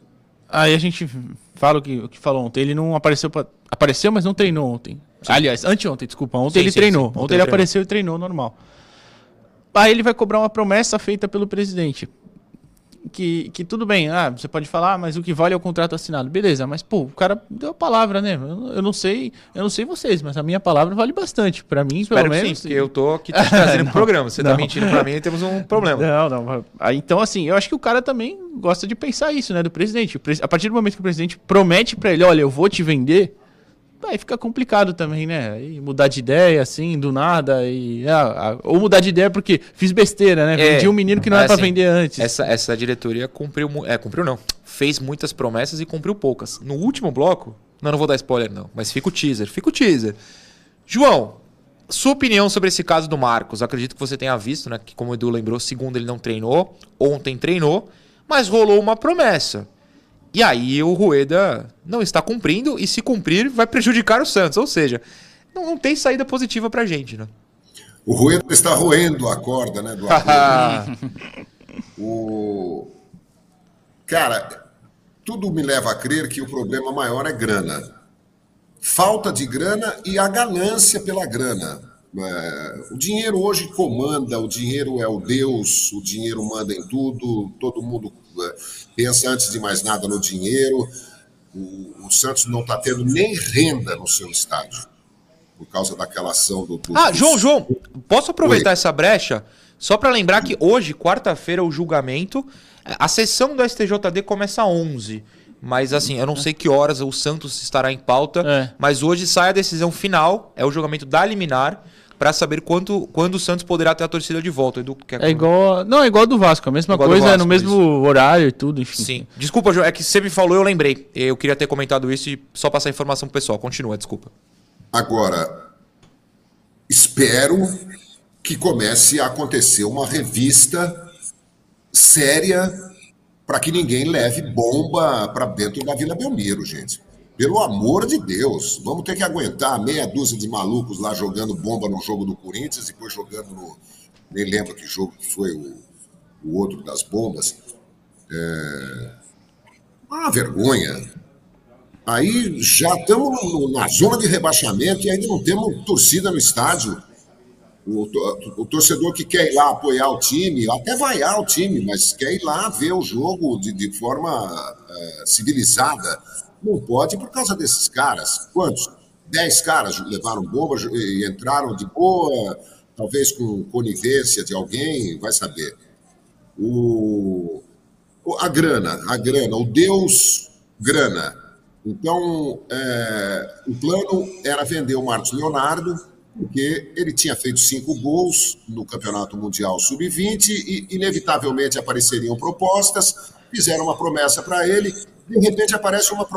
Aí a gente fala o que, o que falou ontem. Ele não apareceu pra... Apareceu, mas não treinou ontem. Sim. Aliás, anteontem, desculpa. Ontem sim, ele sim, treinou. Ontem, ontem ele treinou. apareceu e treinou normal. Aí ele vai cobrar uma promessa feita pelo presidente que, que tudo bem, ah, você pode falar, mas o que vale é o contrato assinado. Beleza, mas pô, o cara deu a palavra, né? Eu, eu não sei, eu não sei vocês, mas a minha palavra vale bastante. Para mim, Espero pelo menos. Sim, porque eu tô aqui te trazendo pro programa. Você tá não. tá mentindo para mim e temos um problema. Não, não. Então, assim, eu acho que o cara também gosta de pensar isso, né? Do presidente. A partir do momento que o presidente promete para ele, olha, eu vou te vender, Aí fica complicado também, né? Aí mudar de ideia, assim, do nada. E, ah, ah ou mudar de ideia porque fiz besteira, né? É, Vendi um menino que não é, era pra assim, vender antes. Essa, essa diretoria cumpriu. É, cumpriu não. Fez muitas promessas e cumpriu poucas. No último bloco. Não, não vou dar spoiler, não. Mas fica o teaser. Fica o teaser. João, sua opinião sobre esse caso do Marcos? Acredito que você tenha visto, né? Que, como o Edu lembrou, segundo ele não treinou, ontem treinou, mas rolou uma promessa. E aí o Rueda não está cumprindo e se cumprir vai prejudicar o Santos. Ou seja, não, não tem saída positiva pra gente, né? O Rueda está roendo a corda, né, do o Cara, tudo me leva a crer que o problema maior é grana. Falta de grana e a ganância pela grana. É, o dinheiro hoje comanda, o dinheiro é o Deus, o dinheiro manda em tudo, todo mundo pensa antes de mais nada no dinheiro. O, o Santos não está tendo nem renda no seu estádio, por causa daquela ação do. do ah, João, João, posso aproveitar Oi? essa brecha? Só para lembrar que hoje, quarta-feira, o julgamento. A sessão do STJD começa às 11. Mas assim, eu não sei que horas o Santos estará em pauta. É. Mas hoje sai a decisão final, é o julgamento da liminar para saber quanto, quando o Santos poderá ter a torcida de volta. Edu, quer... É igual. Não, é igual do Vasco, a mesma igual coisa, Vasco, é no mesmo isso. horário e tudo, enfim. Sim. Desculpa, João, é que você me falou, eu lembrei. Eu queria ter comentado isso e só passar a informação pro pessoal. Continua, desculpa. Agora, espero que comece a acontecer uma revista séria para que ninguém leve bomba para dentro da Vila Belmiro, gente. Pelo amor de Deus, vamos ter que aguentar meia dúzia de malucos lá jogando bomba no jogo do Corinthians, e depois jogando no. Nem lembro que jogo foi o, o outro das bombas. É... Uma vergonha. Aí já estamos na zona de rebaixamento e ainda não temos torcida no estádio. O, o, torcedor que quer ir lá apoiar o time, até vaiar o time, mas quer ir lá ver o jogo de, de forma é, civilizada não pode por causa desses caras. Quantos? Dez caras levaram bomba e entraram de boa, talvez com conivência de alguém, vai saber. O, a grana, a grana, o Deus grana. Então, é, o plano era vender o Marcos Leonardo, porque ele tinha feito cinco gols no Campeonato Mundial Sub-20 e, inevitavelmente, apareceriam propostas. Fizeram uma promessa para ele, de repente aparece uma,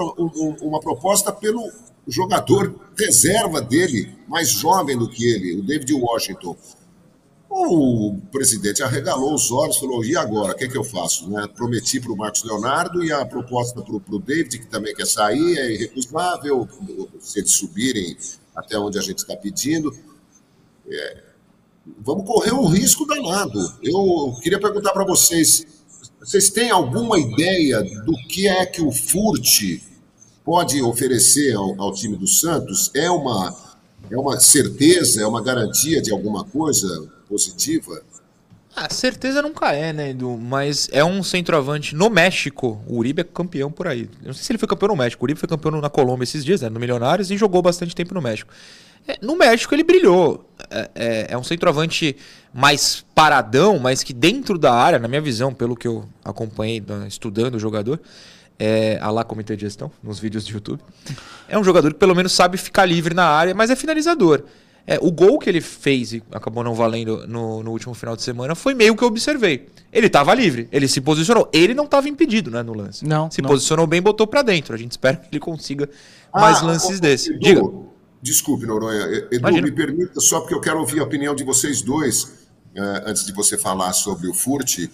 uma proposta pelo jogador reserva dele, mais jovem do que ele, o David Washington. O presidente arregalou os olhos e falou: e agora? O que, é que eu faço? Né? Prometi para o Marcos Leonardo e a proposta para o David, que também quer sair, é irrecusável, se eles subirem até onde a gente está pedindo. É, vamos correr um risco danado. Eu queria perguntar para vocês vocês têm alguma ideia do que é que o Furt pode oferecer ao, ao, time do Santos? É uma, é uma certeza, é uma garantia de alguma coisa positiva? A ah, certeza nunca é, né, Edu? Mas é um centroavante no México. O Uribe é campeão por aí. Eu não sei se ele foi campeão no México. O Uribe foi campeão na Colômbia esses dias, né, no Milionários, e jogou bastante tempo no México. É, no México ele brilhou. É, é, é, um centroavante mais paradão, mas que dentro da área, na minha visão, pelo que eu acompanhei estudando o jogador, é, a lá comitê de gestão, nos vídeos do YouTube, é um jogador que pelo menos sabe ficar livre na área, mas é finalizador. É, o gol que ele fez e acabou não valendo no, no, último final de semana foi meio que eu observei. Ele estava livre, ele se posicionou. Ele não estava impedido né, no lance. Não. Se não. posicionou bem, botou para dentro. A gente espera que ele consiga mais ah, lances desses. Diga. Desculpe, Noronha. Edu, Imagina. me permita, só porque eu quero ouvir a opinião de vocês dois, uh, antes de você falar sobre o Furt.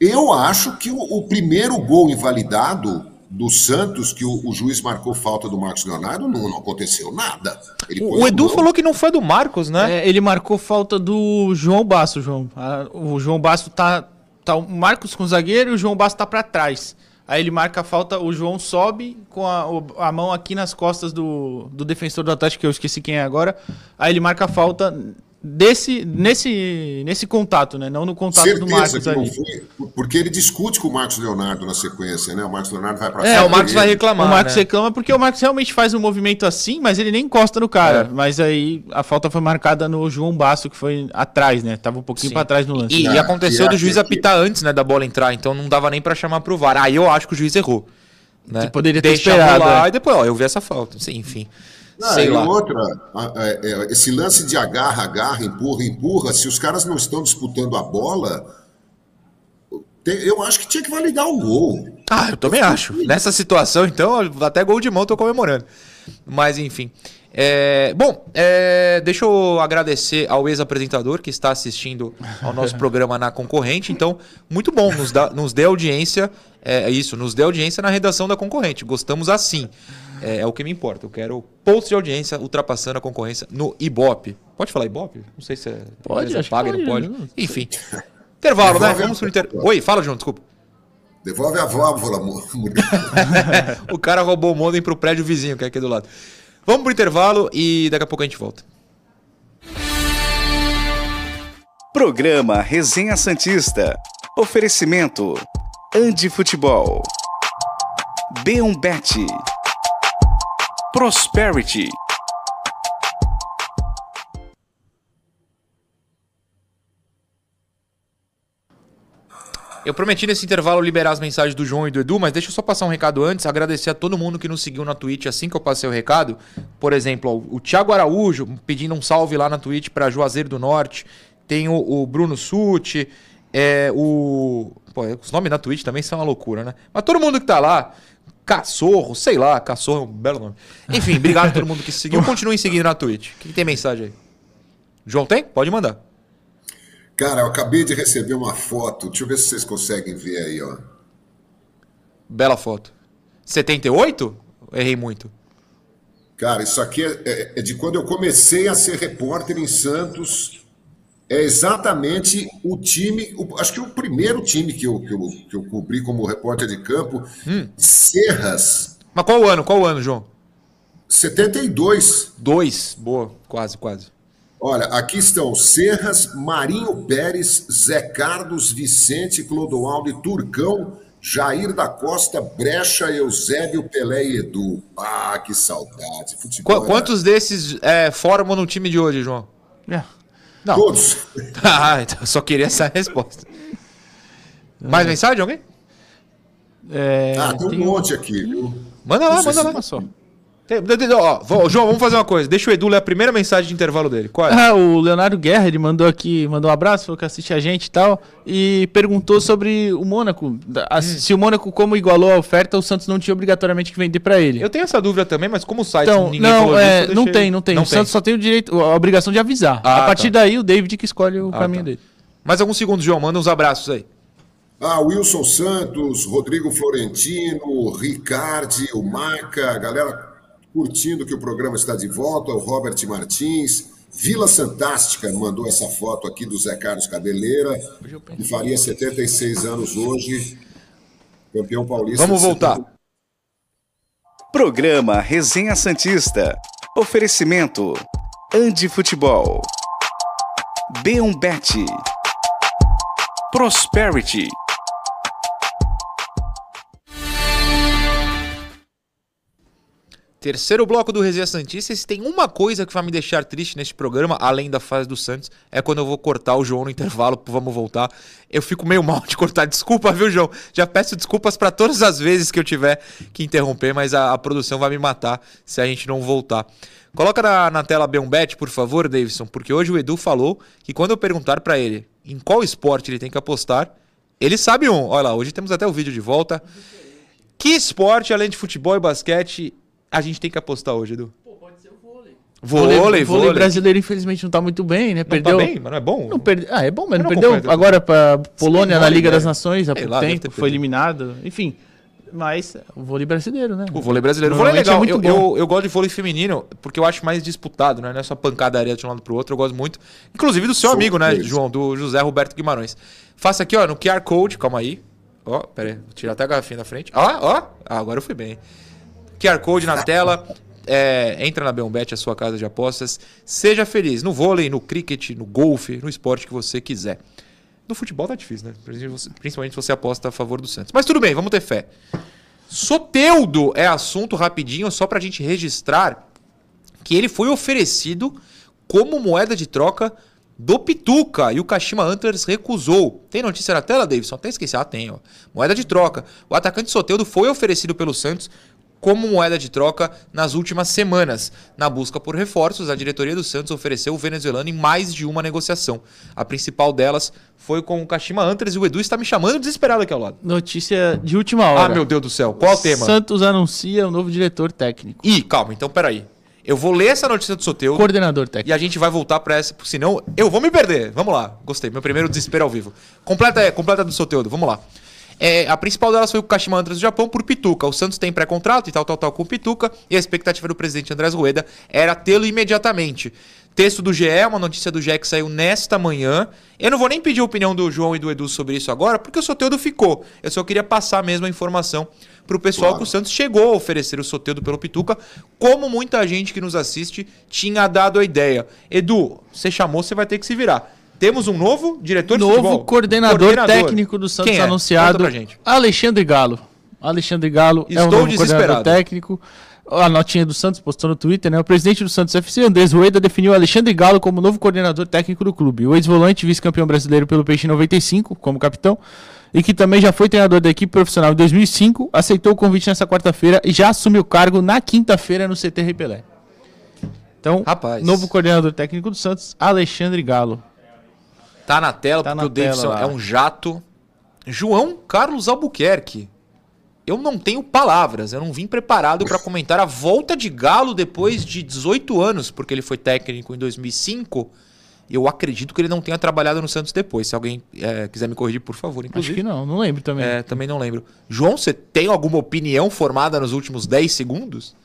Eu acho que o, primeiro gol invalidado do Santos, que o, juiz marcou falta do Marcos Leonardo, não, não aconteceu nada. o Edu falou que não foi do Marcos, né? É, ele marcou falta do João Basso, João. o João Basso tá, tá. O Marcos com o zagueiro e o João Basso tá para trás. Aí ele marca a falta, o João sobe com a, a mão aqui nas costas do, do defensor do Atlético, que eu esqueci quem é agora. Aí ele marca a falta desse, nesse, nesse contato, né? Não no contato Certeza do Marcos ali. Foi, porque ele discute com o Marcos Leonardo na sequência, né? O Marcos Leonardo vai para É, o Marcos vai reclamar. O Marcos né? reclama porque o Marcos realmente faz um movimento assim, mas ele nem encosta no cara. É. Mas aí a falta foi marcada no João Basso, que foi atrás, né? Tava um pouquinho para trás no lance. E, e aconteceu do juiz apitar antes, né, da bola entrar, então não dava nem para chamar pro VAR. Aí eu acho que o juiz errou. Né? Que poderia ter Deixa esperado. Lá, é. e depois, ó, eu vi essa falta. Enfim. Ah, Sei e lá. outra, é, é, esse lance de agarra, agarra, empurra, empurra, se os caras não estão disputando a bola, eu acho que tinha que validar o gol. Ah, eu também acho. Nessa situação, então, até gol de mão tô comemorando. Mas, enfim. É, bom, é, deixa eu agradecer ao ex-apresentador que está assistindo ao nosso programa na concorrente. Então, muito bom, nos, dá, nos dê audiência. É isso, nos dê audiência na redação da concorrente. Gostamos assim é, é, o que me importa. Eu quero post de audiência ultrapassando a concorrência no Ibope. Pode falar Ibope? Não sei se é. Pode, acho paga, pode, não pode. Não Enfim. Intervalo, né? Vamos pro inter... Oi, fala, João, desculpa. Devolve a válvula, O cara roubou o modem pro prédio vizinho, que é aqui do lado. Vamos pro intervalo e daqui a pouco a gente volta. Programa Resenha Santista. Oferecimento. Andi Futebol. B1 Bet. Prosperity. Eu prometi nesse intervalo liberar as mensagens do João e do Edu, mas deixa eu só passar um recado antes, agradecer a todo mundo que nos seguiu na Twitch assim que eu passei o recado. Por exemplo, o Thiago Araújo pedindo um salve lá na Twitch para Juazeiro do Norte. Tem o, o Bruno Suti, é, o. Pô, os nomes na Twitch também são uma loucura, né? Mas todo mundo que tá lá, Cachorro, sei lá, Cachorro é um belo nome. Enfim, obrigado a todo mundo que seguiu. Continuem seguindo na Twitch. O que, que tem mensagem aí? João tem? Pode mandar. Cara, eu acabei de receber uma foto. Deixa eu ver se vocês conseguem ver aí, ó. Bela foto. 78? Errei muito. Cara, isso aqui é, é, é de quando eu comecei a ser repórter em Santos é exatamente o time, o, acho que o primeiro time que eu, que eu, que eu cobri como repórter de campo, hum. Serras. Mas qual o ano? Qual o ano, João? 72. Dois. Boa, quase, quase. Olha, aqui estão Serras, Marinho Pérez, Zé Carlos, Vicente, Clodoaldo e Turcão, Jair da Costa, Brecha, Eusébio, Pelé e Edu. Ah, que saudade. Futebol, Qu quantos né? desses é, formam no time de hoje, João? É. Não. Todos. ah, então eu só queria essa resposta. Mais mensagem, alguém? É, ah, tem um monte aqui, viu? Manda lá, manda lá. Passou. Ó, João, vamos fazer uma coisa. Deixa o Edu ler a primeira mensagem de intervalo dele. Qual é? Ah, o Leonardo Guerra, ele mandou aqui, mandou um abraço, falou que assiste a gente e tal. E perguntou sobre o Mônaco. Hum. Se o Mônaco, como igualou a oferta, o Santos não tinha obrigatoriamente que vender para ele. Eu tenho essa dúvida também, mas como o site então, ninguém não, falou é, disso, não tem, não tem. Não o tem. Santos só tem o direito, a obrigação de avisar. Ah, a partir tá. daí, o David que escolhe o ah, caminho tá. dele. Mais alguns segundos, João. Manda uns abraços aí. Ah, Wilson Santos, Rodrigo Florentino, Ricardi, o Maca, a galera curtindo que o programa está de volta, o Robert Martins. Vila Fantástica mandou essa foto aqui do Zé Carlos Cabeleira, que faria 76 anos hoje, campeão paulista. Vamos voltar. Programa Resenha Santista. Oferecimento: Andi Futebol. B1Bet. Prosperity. Terceiro bloco do Resenha Santista. Se tem uma coisa que vai me deixar triste neste programa, além da fase do Santos, é quando eu vou cortar o João no intervalo. Vamos voltar. Eu fico meio mal de cortar. Desculpa, viu, João? Já peço desculpas para todas as vezes que eu tiver que interromper, mas a, a, produção vai me matar se a gente não voltar. Coloca na, na tela B1Bet, por favor, Davidson, porque hoje o Edu falou que quando eu perguntar para ele em qual esporte ele tem que apostar, ele sabe um. Olha lá, hoje temos até o vídeo de volta. Que esporte, além de futebol e basquete, a gente tem que apostar hoje, Edu? Pô, pode ser o vôlei. Vôlei, vôlei. vôlei brasileiro, infelizmente, não tá muito bem, né? Perdeu... Não tá bem, mas não é bom. Não perde... Ah, é bom, mas não, não perdeu agora pra Polônia na Liga das Nações há pouco tempo, foi eliminado. Enfim, mas o vôlei brasileiro, né? O vôlei brasileiro. O vôlei é legal. É eu, eu, eu, gosto de vôlei feminino porque eu acho mais disputado, né? Não é só pancadaria de um lado pro outro. Eu gosto muito. Inclusive do seu Sou amigo, né, João? Do José Roberto Guimarães. Faça aqui, ó, no QR Code. Calma aí. Ó, pera aí. Vou tirar até a garrafinha da frente. Ó, ó. Ah, agora eu fui bem. QR Code na tela é, entra na Beombet, a sua casa de apostas. Seja feliz no vôlei, no cricket, no golfe, no esporte que você quiser. No futebol tá difícil, né? Principalmente se você aposta a favor do Santos. Mas tudo bem, vamos ter fé. Soteudo é assunto rapidinho, só pra gente registrar que ele foi oferecido como moeda de troca do Pituca e o Kashima Antlers recusou. Tem notícia na tela, Davidson? Até esqueci. Ah, tem. Ó. Moeda de troca. O atacante Soteudo foi oferecido pelo Santos como moeda de troca nas últimas semanas. Na busca por reforços, a diretoria do Santos ofereceu o venezuelano em mais de uma negociação. A principal delas foi com o Kashima Antres e o Edu está me chamando desesperado aqui ao lado. Notícia de última hora. Ah, meu Deus do céu. Qual o tema? Santos anuncia o um novo diretor técnico. Ih, calma, então peraí. Eu vou ler essa notícia do Soteudo. Coordenador técnico. E a gente vai voltar para essa, porque senão eu vou me perder. Vamos lá. Gostei. Meu primeiro desespero ao vivo. Completa, é, completa do Soteudo. Vamos lá. É, a principal delas foi o Kashima Antlers do Japão por Pituca. O Santos tem pré-contrato e tal, tal, tal com o Pituca. E a expectativa do presidente Andrés Rueda era tê-lo imediatamente. Texto do GE, uma notícia do GE que saiu nesta manhã. Eu não vou nem pedir a opinião do João e do Edu sobre isso agora, porque o Soteudo ficou. Eu só queria passar mesmo a informação para o pessoal claro. que o Santos chegou a oferecer o Soteudo pelo Pituca, como muita gente que nos assiste tinha dado a ideia. Edu, você chamou, você vai ter que se virar. Temos um novo diretor novo de futebol. Novo coordenador, coordenador, técnico do Santos é? anunciado. Alexandre Galo. Alexandre Galo Estou é o novo coordenador técnico. A notinha do Santos postou no Twitter, né? O presidente do Santos FC, Andrés Rueda, definiu Alexandre Galo como novo coordenador técnico do clube. O ex-volante, vice-campeão brasileiro pelo Peixe 95, como capitão, e que também já foi treinador da equipe profissional em 2005, aceitou o convite nessa quarta-feira e já assumiu o cargo na quinta-feira no CT Repelé. Então, Rapaz. novo coordenador técnico do Santos, Alexandre Galo. Tá na tela, tá porque na o Davidson é um jato. João Carlos Albuquerque. Eu não tenho palavras, eu não vim preparado para comentar a volta de Galo depois de 18 anos, porque ele foi técnico em 2005 Eu acredito que ele não tenha trabalhado no Santos depois. Se alguém é, quiser me corrigir, por favor. Inclusive. Acho que não, não lembro também. É, também não lembro. João, você tem alguma opinião formada nos últimos 10 segundos?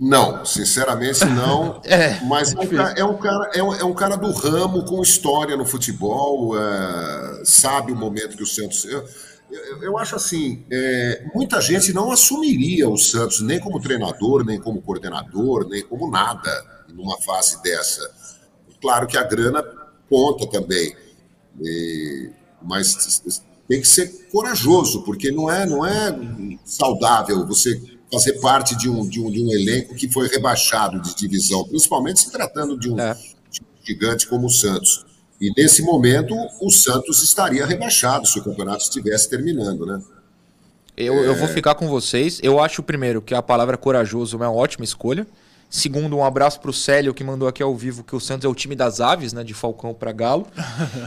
Não, sinceramente não. é, mas é um, cara, é, um cara, é, um, é um cara do ramo, com história no futebol, é, sabe o momento que o Santos. Eu, eu, eu acho assim: é, muita gente não assumiria o Santos nem como treinador, nem como coordenador, nem como nada numa fase dessa. Claro que a grana conta também, e, mas tem que ser corajoso, porque não é, não é saudável você fazer parte de um, de um, de um elenco que foi rebaixado de divisão, principalmente se tratando de um, é. gigante como o Santos. E nesse momento, o Santos estaria rebaixado se o campeonato estivesse terminando, né? Eu, é... eu vou ficar com vocês. Eu acho, primeiro, que a palavra corajoso é uma ótima escolha. Segundo, um abraço para o Célio, que mandou aqui ao vivo que o Santos é o time das aves, né? De Falcão para Galo.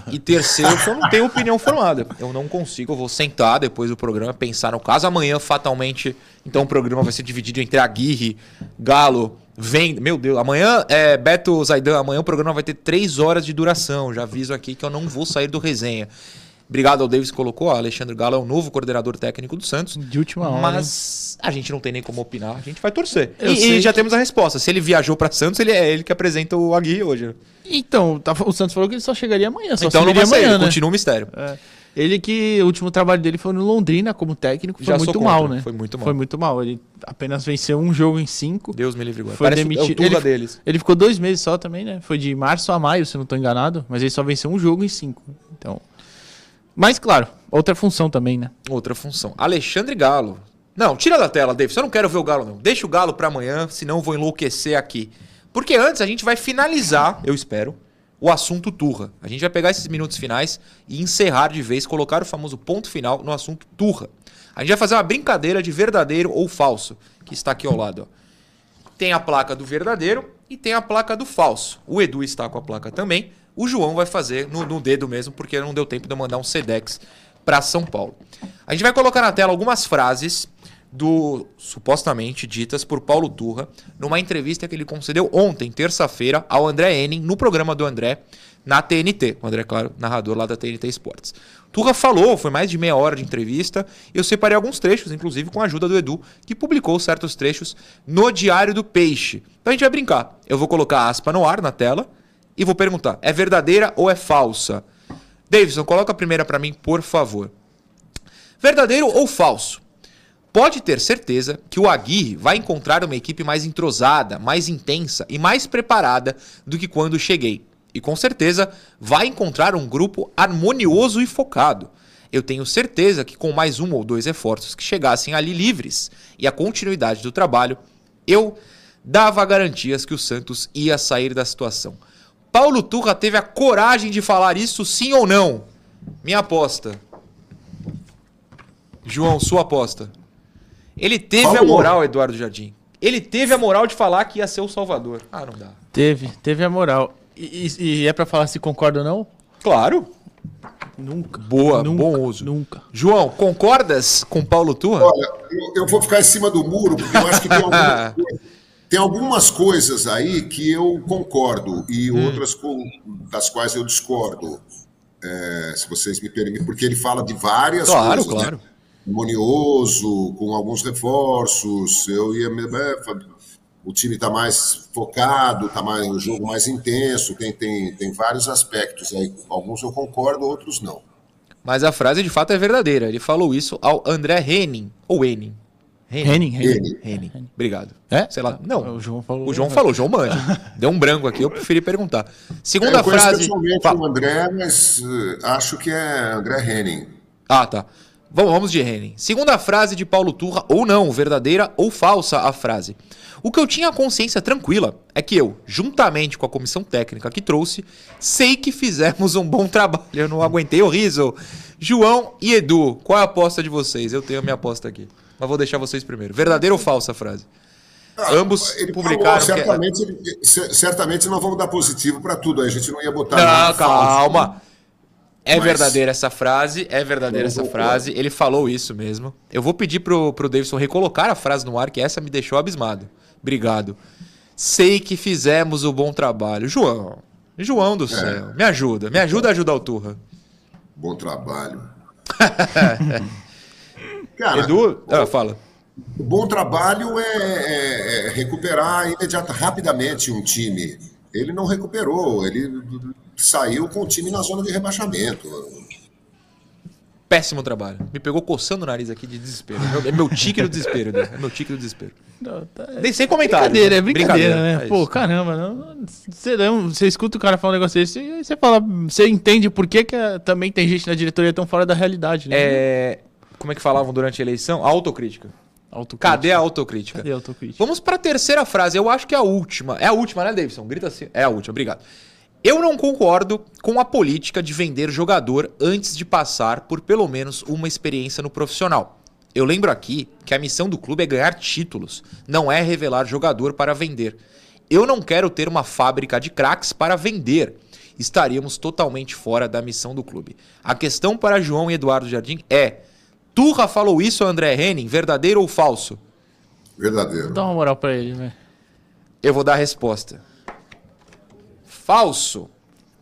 E terceiro, que eu não tenho opinião formada. Eu não consigo, eu vou sentar depois do programa, pensar no caso. Amanhã, fatalmente, então o programa vai ser dividido entre Aguirre, Galo, Vem, meu Deus, amanhã é Beto Zaidan, amanhã o programa vai ter três horas de duração. Já aviso aqui que eu não vou sair do resenha. Obrigado ao Davis que colocou. Alexandre Galo é o novo coordenador técnico do Santos. De última hora. Mas a gente não tem nem como opinar. A gente vai torcer. E, e, já que... temos a resposta. Se ele viajou para Santos, ele é ele que apresenta o Aguirre hoje. Então, tá, o Santos falou que ele só chegaria amanhã. Só então não vai amanhã, né? continua o mistério. É. Ele que o último trabalho dele foi no Londrina como técnico, foi Já muito mal, né? Foi muito mal. Foi muito mal. Ele apenas venceu um jogo em cinco. Deus me livre agora. Foi Parece demitido. É ele, deles. ele ficou dois meses só também, né? Foi de março a maio, se não estou enganado. Mas ele só venceu um jogo em cinco. Então. Mas, claro, outra função também, né? Outra função. Alexandre Galo. Não, tira da tela, David. Eu não quero ver o Galo, não. Deixa o Galo para amanhã, senão eu vou enlouquecer aqui. Porque antes a gente vai finalizar, eu espero, o assunto Turra. A gente vai pegar esses minutos finais e encerrar de vez, colocar o famoso ponto final no assunto Turra. A gente vai fazer uma brincadeira de verdadeiro ou falso, que está aqui ao lado. Ó. Tem a placa do verdadeiro e tem a placa do falso. O Edu está com a placa também. O João vai fazer no, no dedo mesmo, porque não deu tempo de eu mandar um Sedex para São Paulo. A gente vai colocar na tela algumas frases do supostamente ditas por Paulo Turra numa entrevista que ele concedeu ontem, terça-feira, ao André Henning, no programa do André, na TNT. O André, claro, narrador lá da TNT Esportes. Turra falou, foi mais de meia hora de entrevista, eu separei alguns trechos, inclusive com a ajuda do Edu, que publicou certos trechos no Diário do Peixe. Então a gente vai brincar. Eu vou colocar aspa no ar na tela e vou perguntar: é verdadeira ou é falsa? Davidson, coloca a primeira para mim, por favor. Verdadeiro ou falso? Pode ter certeza que o Aguirre vai encontrar uma equipe mais entrosada, mais intensa e mais preparada do que quando cheguei. E com certeza vai encontrar um grupo harmonioso e focado. Eu tenho certeza que com mais um ou dois reforços que chegassem ali livres e a continuidade do trabalho, eu dava garantias que o Santos ia sair da situação. Paulo Turra teve a coragem de falar isso sim ou não? Minha aposta. João, sua aposta. Ele teve Falou. a moral, Eduardo Jardim. Ele teve a moral de falar que ia ser o Salvador. Ah, não dá. Teve, teve a moral. E, e, e é para falar se concorda ou não? Claro. Nunca. Boa, nunca, bom uso. Nunca. João, concordas com Paulo Turra? Olha, eu, eu, vou ficar em cima do muro, porque eu acho que tem algumas, tem algumas coisas aí que eu concordo e hum. outras com, das quais eu discordo. É, se vocês me permitem, porque ele fala de várias claro, coisas. Claro, claro. Né? harmonioso, com alguns reforços. Eu ia. É, o time está mais focado, tá mais o jogo mais intenso, tem, tem, tem vários aspectos aí. Alguns eu concordo, outros não. Mas a frase de fato é verdadeira. Ele falou isso ao André Henning, ou Henning. Henning, Henning. Henning. Obrigado. É? Sei lá. Não. O João falou. O João falou, João manja. Deu um branco aqui, eu preferi perguntar. Segunda eu frase. pessoalmente o André, mas uh, acho que é André Henning. Ah, tá. Vamos de Henning. Segunda frase de Paulo Turra, ou não, verdadeira ou falsa a frase. O que eu tinha a consciência tranquila é que eu, juntamente com a comissão técnica que trouxe, sei que fizemos um bom trabalho. Eu não aguentei o riso. João e Edu, qual é a aposta de vocês? Eu tenho a minha aposta aqui. Mas vou deixar vocês primeiro. Verdadeira ou falsa a frase? Ah, Ambos publicaram. Falou, certamente, que... certamente não vamos dar positivo para tudo. A gente não ia botar. Não, calma. Falso, né? É Mas... verdadeira essa frase, é verdadeira essa frase. Ele falou isso mesmo. Eu vou pedir pro, pro Davidson recolocar a frase no ar, que essa me deixou abismado. Obrigado. Sei que fizemos o bom trabalho. João, João do é. céu. Me ajuda, me ajuda a ajudar o Turra. Bom trabalho. Cara, Edu, ah, fala. O bom trabalho é, é, é recuperar imediata, rapidamente um time. Ele não recuperou, ele saiu com o time na zona de rebaixamento péssimo trabalho. Me pegou coçando o nariz aqui de desespero. É meu tique do desespero, né? É meu tique do desespero. Não, tá... Nem sem comentário. Brincadeira, né? é brincadeira, brincadeira né? É Pô, caramba, não, você, não, você escuta o cara falar um negócio desse e você fala, você entende por que, que também tem gente na diretoria tão fora da realidade, né? É. Como é que falavam durante a eleição? Autocrítica. autocrítica. Cadê a autocrítica? Cadê a autocrítica? Vamos para a terceira frase. Eu acho que é a última. É a última, né, Davidson? Grita assim. É a última, obrigado. Eu não concordo com a política de vender jogador antes de passar por pelo menos uma experiência no profissional. Eu lembro aqui que a missão do clube é ganhar títulos, não é revelar jogador para vender. Eu não quero ter uma fábrica de craques para vender. Estaríamos totalmente fora da missão do clube. A questão para João e Eduardo Jardim é: Turra falou isso a André Henning, verdadeiro ou falso? Verdadeiro. Dá uma moral para ele, né? Eu vou dar a resposta. Falso.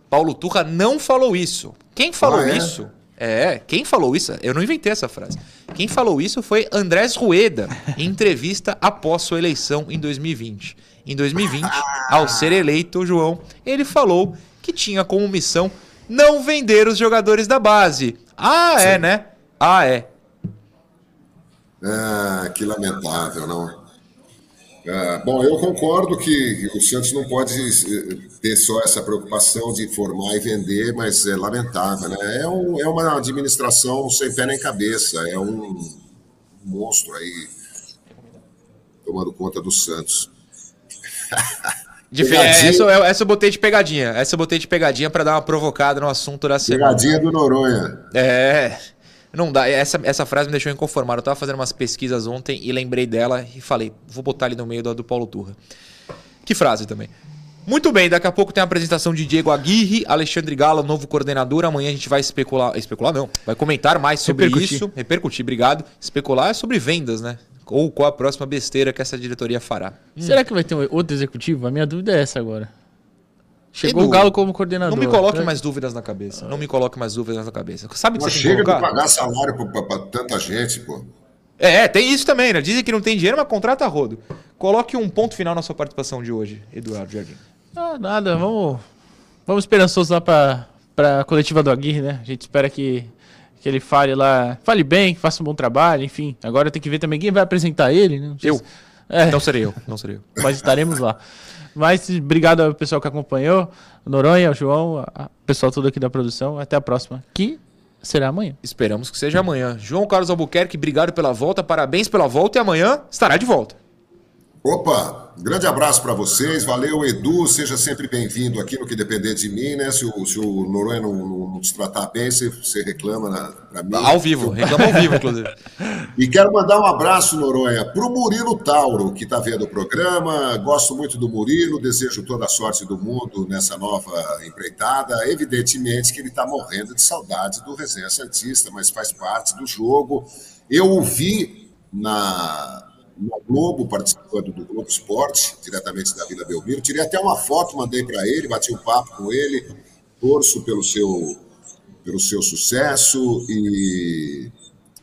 Paulo Turra não falou isso. Quem falou ah, é? isso? É, quem falou isso? Eu não inventei essa frase. Quem falou isso foi Andrés Rueda, em entrevista após sua eleição em 2020. Em 2020, ao ser eleito, João, ele falou que tinha como missão não vender os jogadores da base. Ah, é, Sim. é, né? Ah, é. Ah, que lamentável, não? É, bom, eu concordo que o Santos não pode eh, ter só essa preocupação de formar e vender, mas é lamentável, né? É, um, é uma administração sem pé nem cabeça, é um monstro aí tomando conta do Santos. De essa, essa eu botei de pegadinha. Essa eu botei de pegadinha para dar uma provocada no assunto da semana. Pegadinha do Noronha. É. Não dá. Essa, essa frase me deixou inconformado. Eu tava fazendo umas pesquisas ontem e lembrei dela e falei, vou botar ali no meio do, do Paulo Turra. Que frase também. Muito bem, daqui a pouco tem a apresentação de Diego Aguirre, Alexandre Gala, novo coordenador. Amanhã a gente vai especular. Especular não, vai comentar mais sobre repercutir. isso. Repercutir, obrigado. Especular é sobre vendas, né? Ou qual a próxima besteira que essa diretoria fará. Será hum. que vai ter outro executivo? A minha dúvida é essa agora. Chegou Edu, o Galo como coordenador. Não me coloque né? mais dúvidas na cabeça. Não me coloque mais dúvidas na cabeça. Sabe que Mas você chega de pagar salário para tanta gente, pô. É, tem isso também, né? Dizem que não tem dinheiro, mas contrata rodo. Coloque um ponto final na sua participação de hoje, Eduardo Jardim. Ah, nada, vamos, vamos esperançosos lá para a coletiva do Aguirre, né? A gente espera que, que ele fale lá, fale bem, que faça um bom trabalho, enfim. Agora tem que ver também quem vai apresentar ele, né? eu. Se... É. Não serei eu, não serei eu. Mas estaremos lá. Mas obrigado ao pessoal que acompanhou, Noronha, o João, o pessoal todo aqui da produção. Até a próxima, que será amanhã. Esperamos que seja amanhã. João Carlos Albuquerque, obrigado pela volta, parabéns pela volta e amanhã estará de volta. Opa, grande abraço para vocês, valeu Edu, seja sempre bem-vindo aqui no que depender de mim, né? Se o, se o Noronha não, não, não te tratar bem, você, você reclama para mim. Ao vivo, reclama ao vivo, inclusive. e quero mandar um abraço, Noronha, para o Murilo Tauro, que está vendo o programa. Gosto muito do Murilo, desejo toda a sorte do mundo nessa nova empreitada. Evidentemente que ele está morrendo de saudade do Resenha Santista, mas faz parte do jogo. Eu ouvi na no Globo, participando do Globo Esporte, diretamente da Vila Belmiro. Tirei até uma foto, mandei para ele, bati um papo com ele, torço pelo seu, pelo seu sucesso e,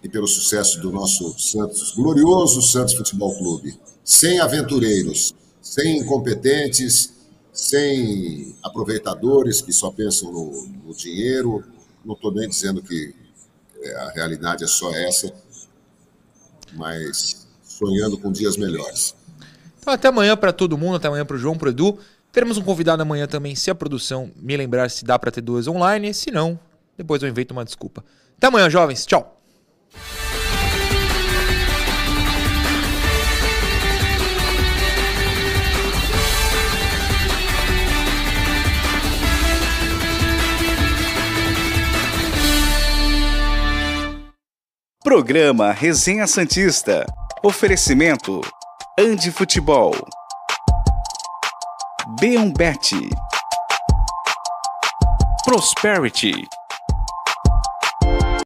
e pelo sucesso do nosso Santos, glorioso Santos Futebol Clube. Sem aventureiros, sem incompetentes, sem aproveitadores que só pensam no, no dinheiro. Não estou nem dizendo que é, a realidade é só essa, mas sonhando com dias melhores. Então, até amanhã para todo mundo, até amanhã para o João, para o Edu. Teremos um convidado amanhã também, se a produção me lembrar se dá para ter duas online. Se não, depois eu invento uma desculpa. Até amanhã, jovens. Tchau. Programa Resenha Santista. Oferecimento Andi Futebol. B1Bet Prosperity